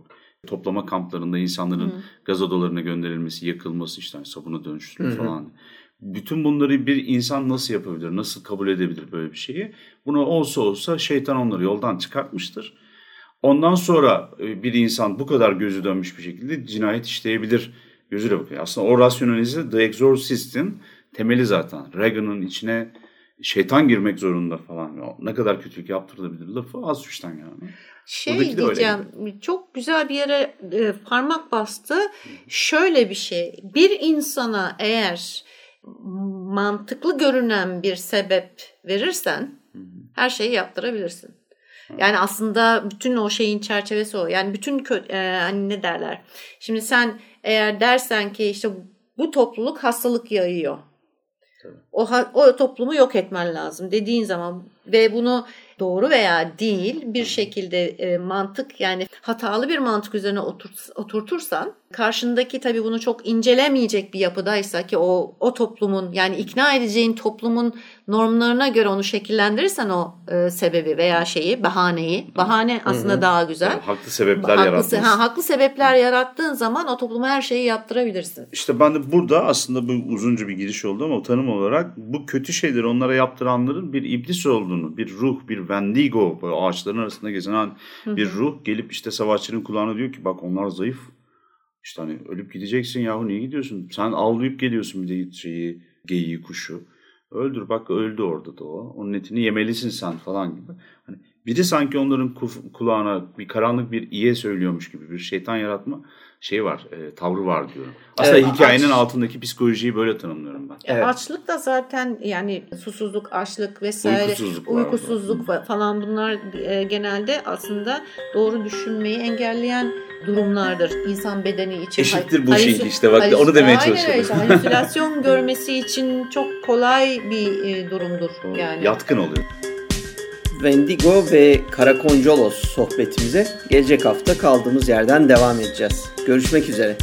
[SPEAKER 3] Toplama kamplarında insanların Hı. gaz odalarına gönderilmesi, yakılması, işte sabuna dönüştürme falan. Bütün bunları bir insan nasıl yapabilir, nasıl kabul edebilir böyle bir şeyi? Bunu olsa olsa şeytan onları yoldan çıkartmıştır. Ondan sonra e, bir insan bu kadar gözü dönmüş bir şekilde cinayet işleyebilir gözüyle bakıyor. Aslında o rasyonalize The Exorcist'in temeli zaten. Reagan'ın içine şeytan girmek zorunda falan. Ne kadar kötülük yaptırılabilir lafı az suçtan yani.
[SPEAKER 2] Şey diyeceğim çok güzel bir yere e, parmak bastı. Şöyle bir şey bir insana eğer mantıklı görünen bir sebep verirsen her şeyi yaptırabilirsin. Yani aslında bütün o şeyin çerçevesi o. Yani bütün e, hani ne derler. Şimdi sen eğer dersen ki işte bu topluluk hastalık yayıyor. O, o toplumu yok etmen lazım dediğin zaman ve bunu doğru veya değil bir şekilde e, mantık yani hatalı bir mantık üzerine oturt, oturtursan karşındaki tabii bunu çok incelemeyecek bir yapıdaysa ki o o toplumun yani ikna edeceğin toplumun normlarına göre onu şekillendirirsen o e, sebebi veya şeyi bahaneyi bahane aslında Hı-hı. daha güzel. Yani
[SPEAKER 3] haklı sebepler haklı,
[SPEAKER 2] ha, haklı sebepler yarattığın zaman o topluma her şeyi yaptırabilirsin.
[SPEAKER 3] İşte ben de burada aslında bu uzunca bir giriş oldu ama tanım olarak bu kötü şeyleri onlara yaptıranların bir iblis olduğunu, bir ruh, bir Wendigo ağaçların arasında gezen bir ruh gelip işte savaşçının kulağına diyor ki bak onlar zayıf. İşte hani ölüp gideceksin yahu niye gidiyorsun? Sen avlayıp geliyorsun bir de şeyi, geyiği, kuşu. Öldür bak öldü orada da o. Onun etini yemelisin sen falan gibi. Hani biri sanki onların kulağına bir karanlık bir iye söylüyormuş gibi bir şeytan yaratma şey var, e, tavrı var diyorum. Aslında evet, hikayenin aç... altındaki psikolojiyi böyle tanımlıyorum ben.
[SPEAKER 2] Evet. Açlık da zaten yani susuzluk, açlık vesaire, uykusuzluk, uykusuzluk falan bunlar e, genelde aslında doğru düşünmeyi engelleyen durumlardır. İnsan bedeni için.
[SPEAKER 3] Eşittir bu şey işte bak onu demeye çalışıyorum.
[SPEAKER 2] Aynen öyle. Halüsinasyon görmesi için çok kolay bir e, durumdur. Yani.
[SPEAKER 3] Yatkın oluyor.
[SPEAKER 1] Wendigo ve Karakoncolos sohbetimize gelecek hafta kaldığımız yerden devam edeceğiz. Görüşmek üzere.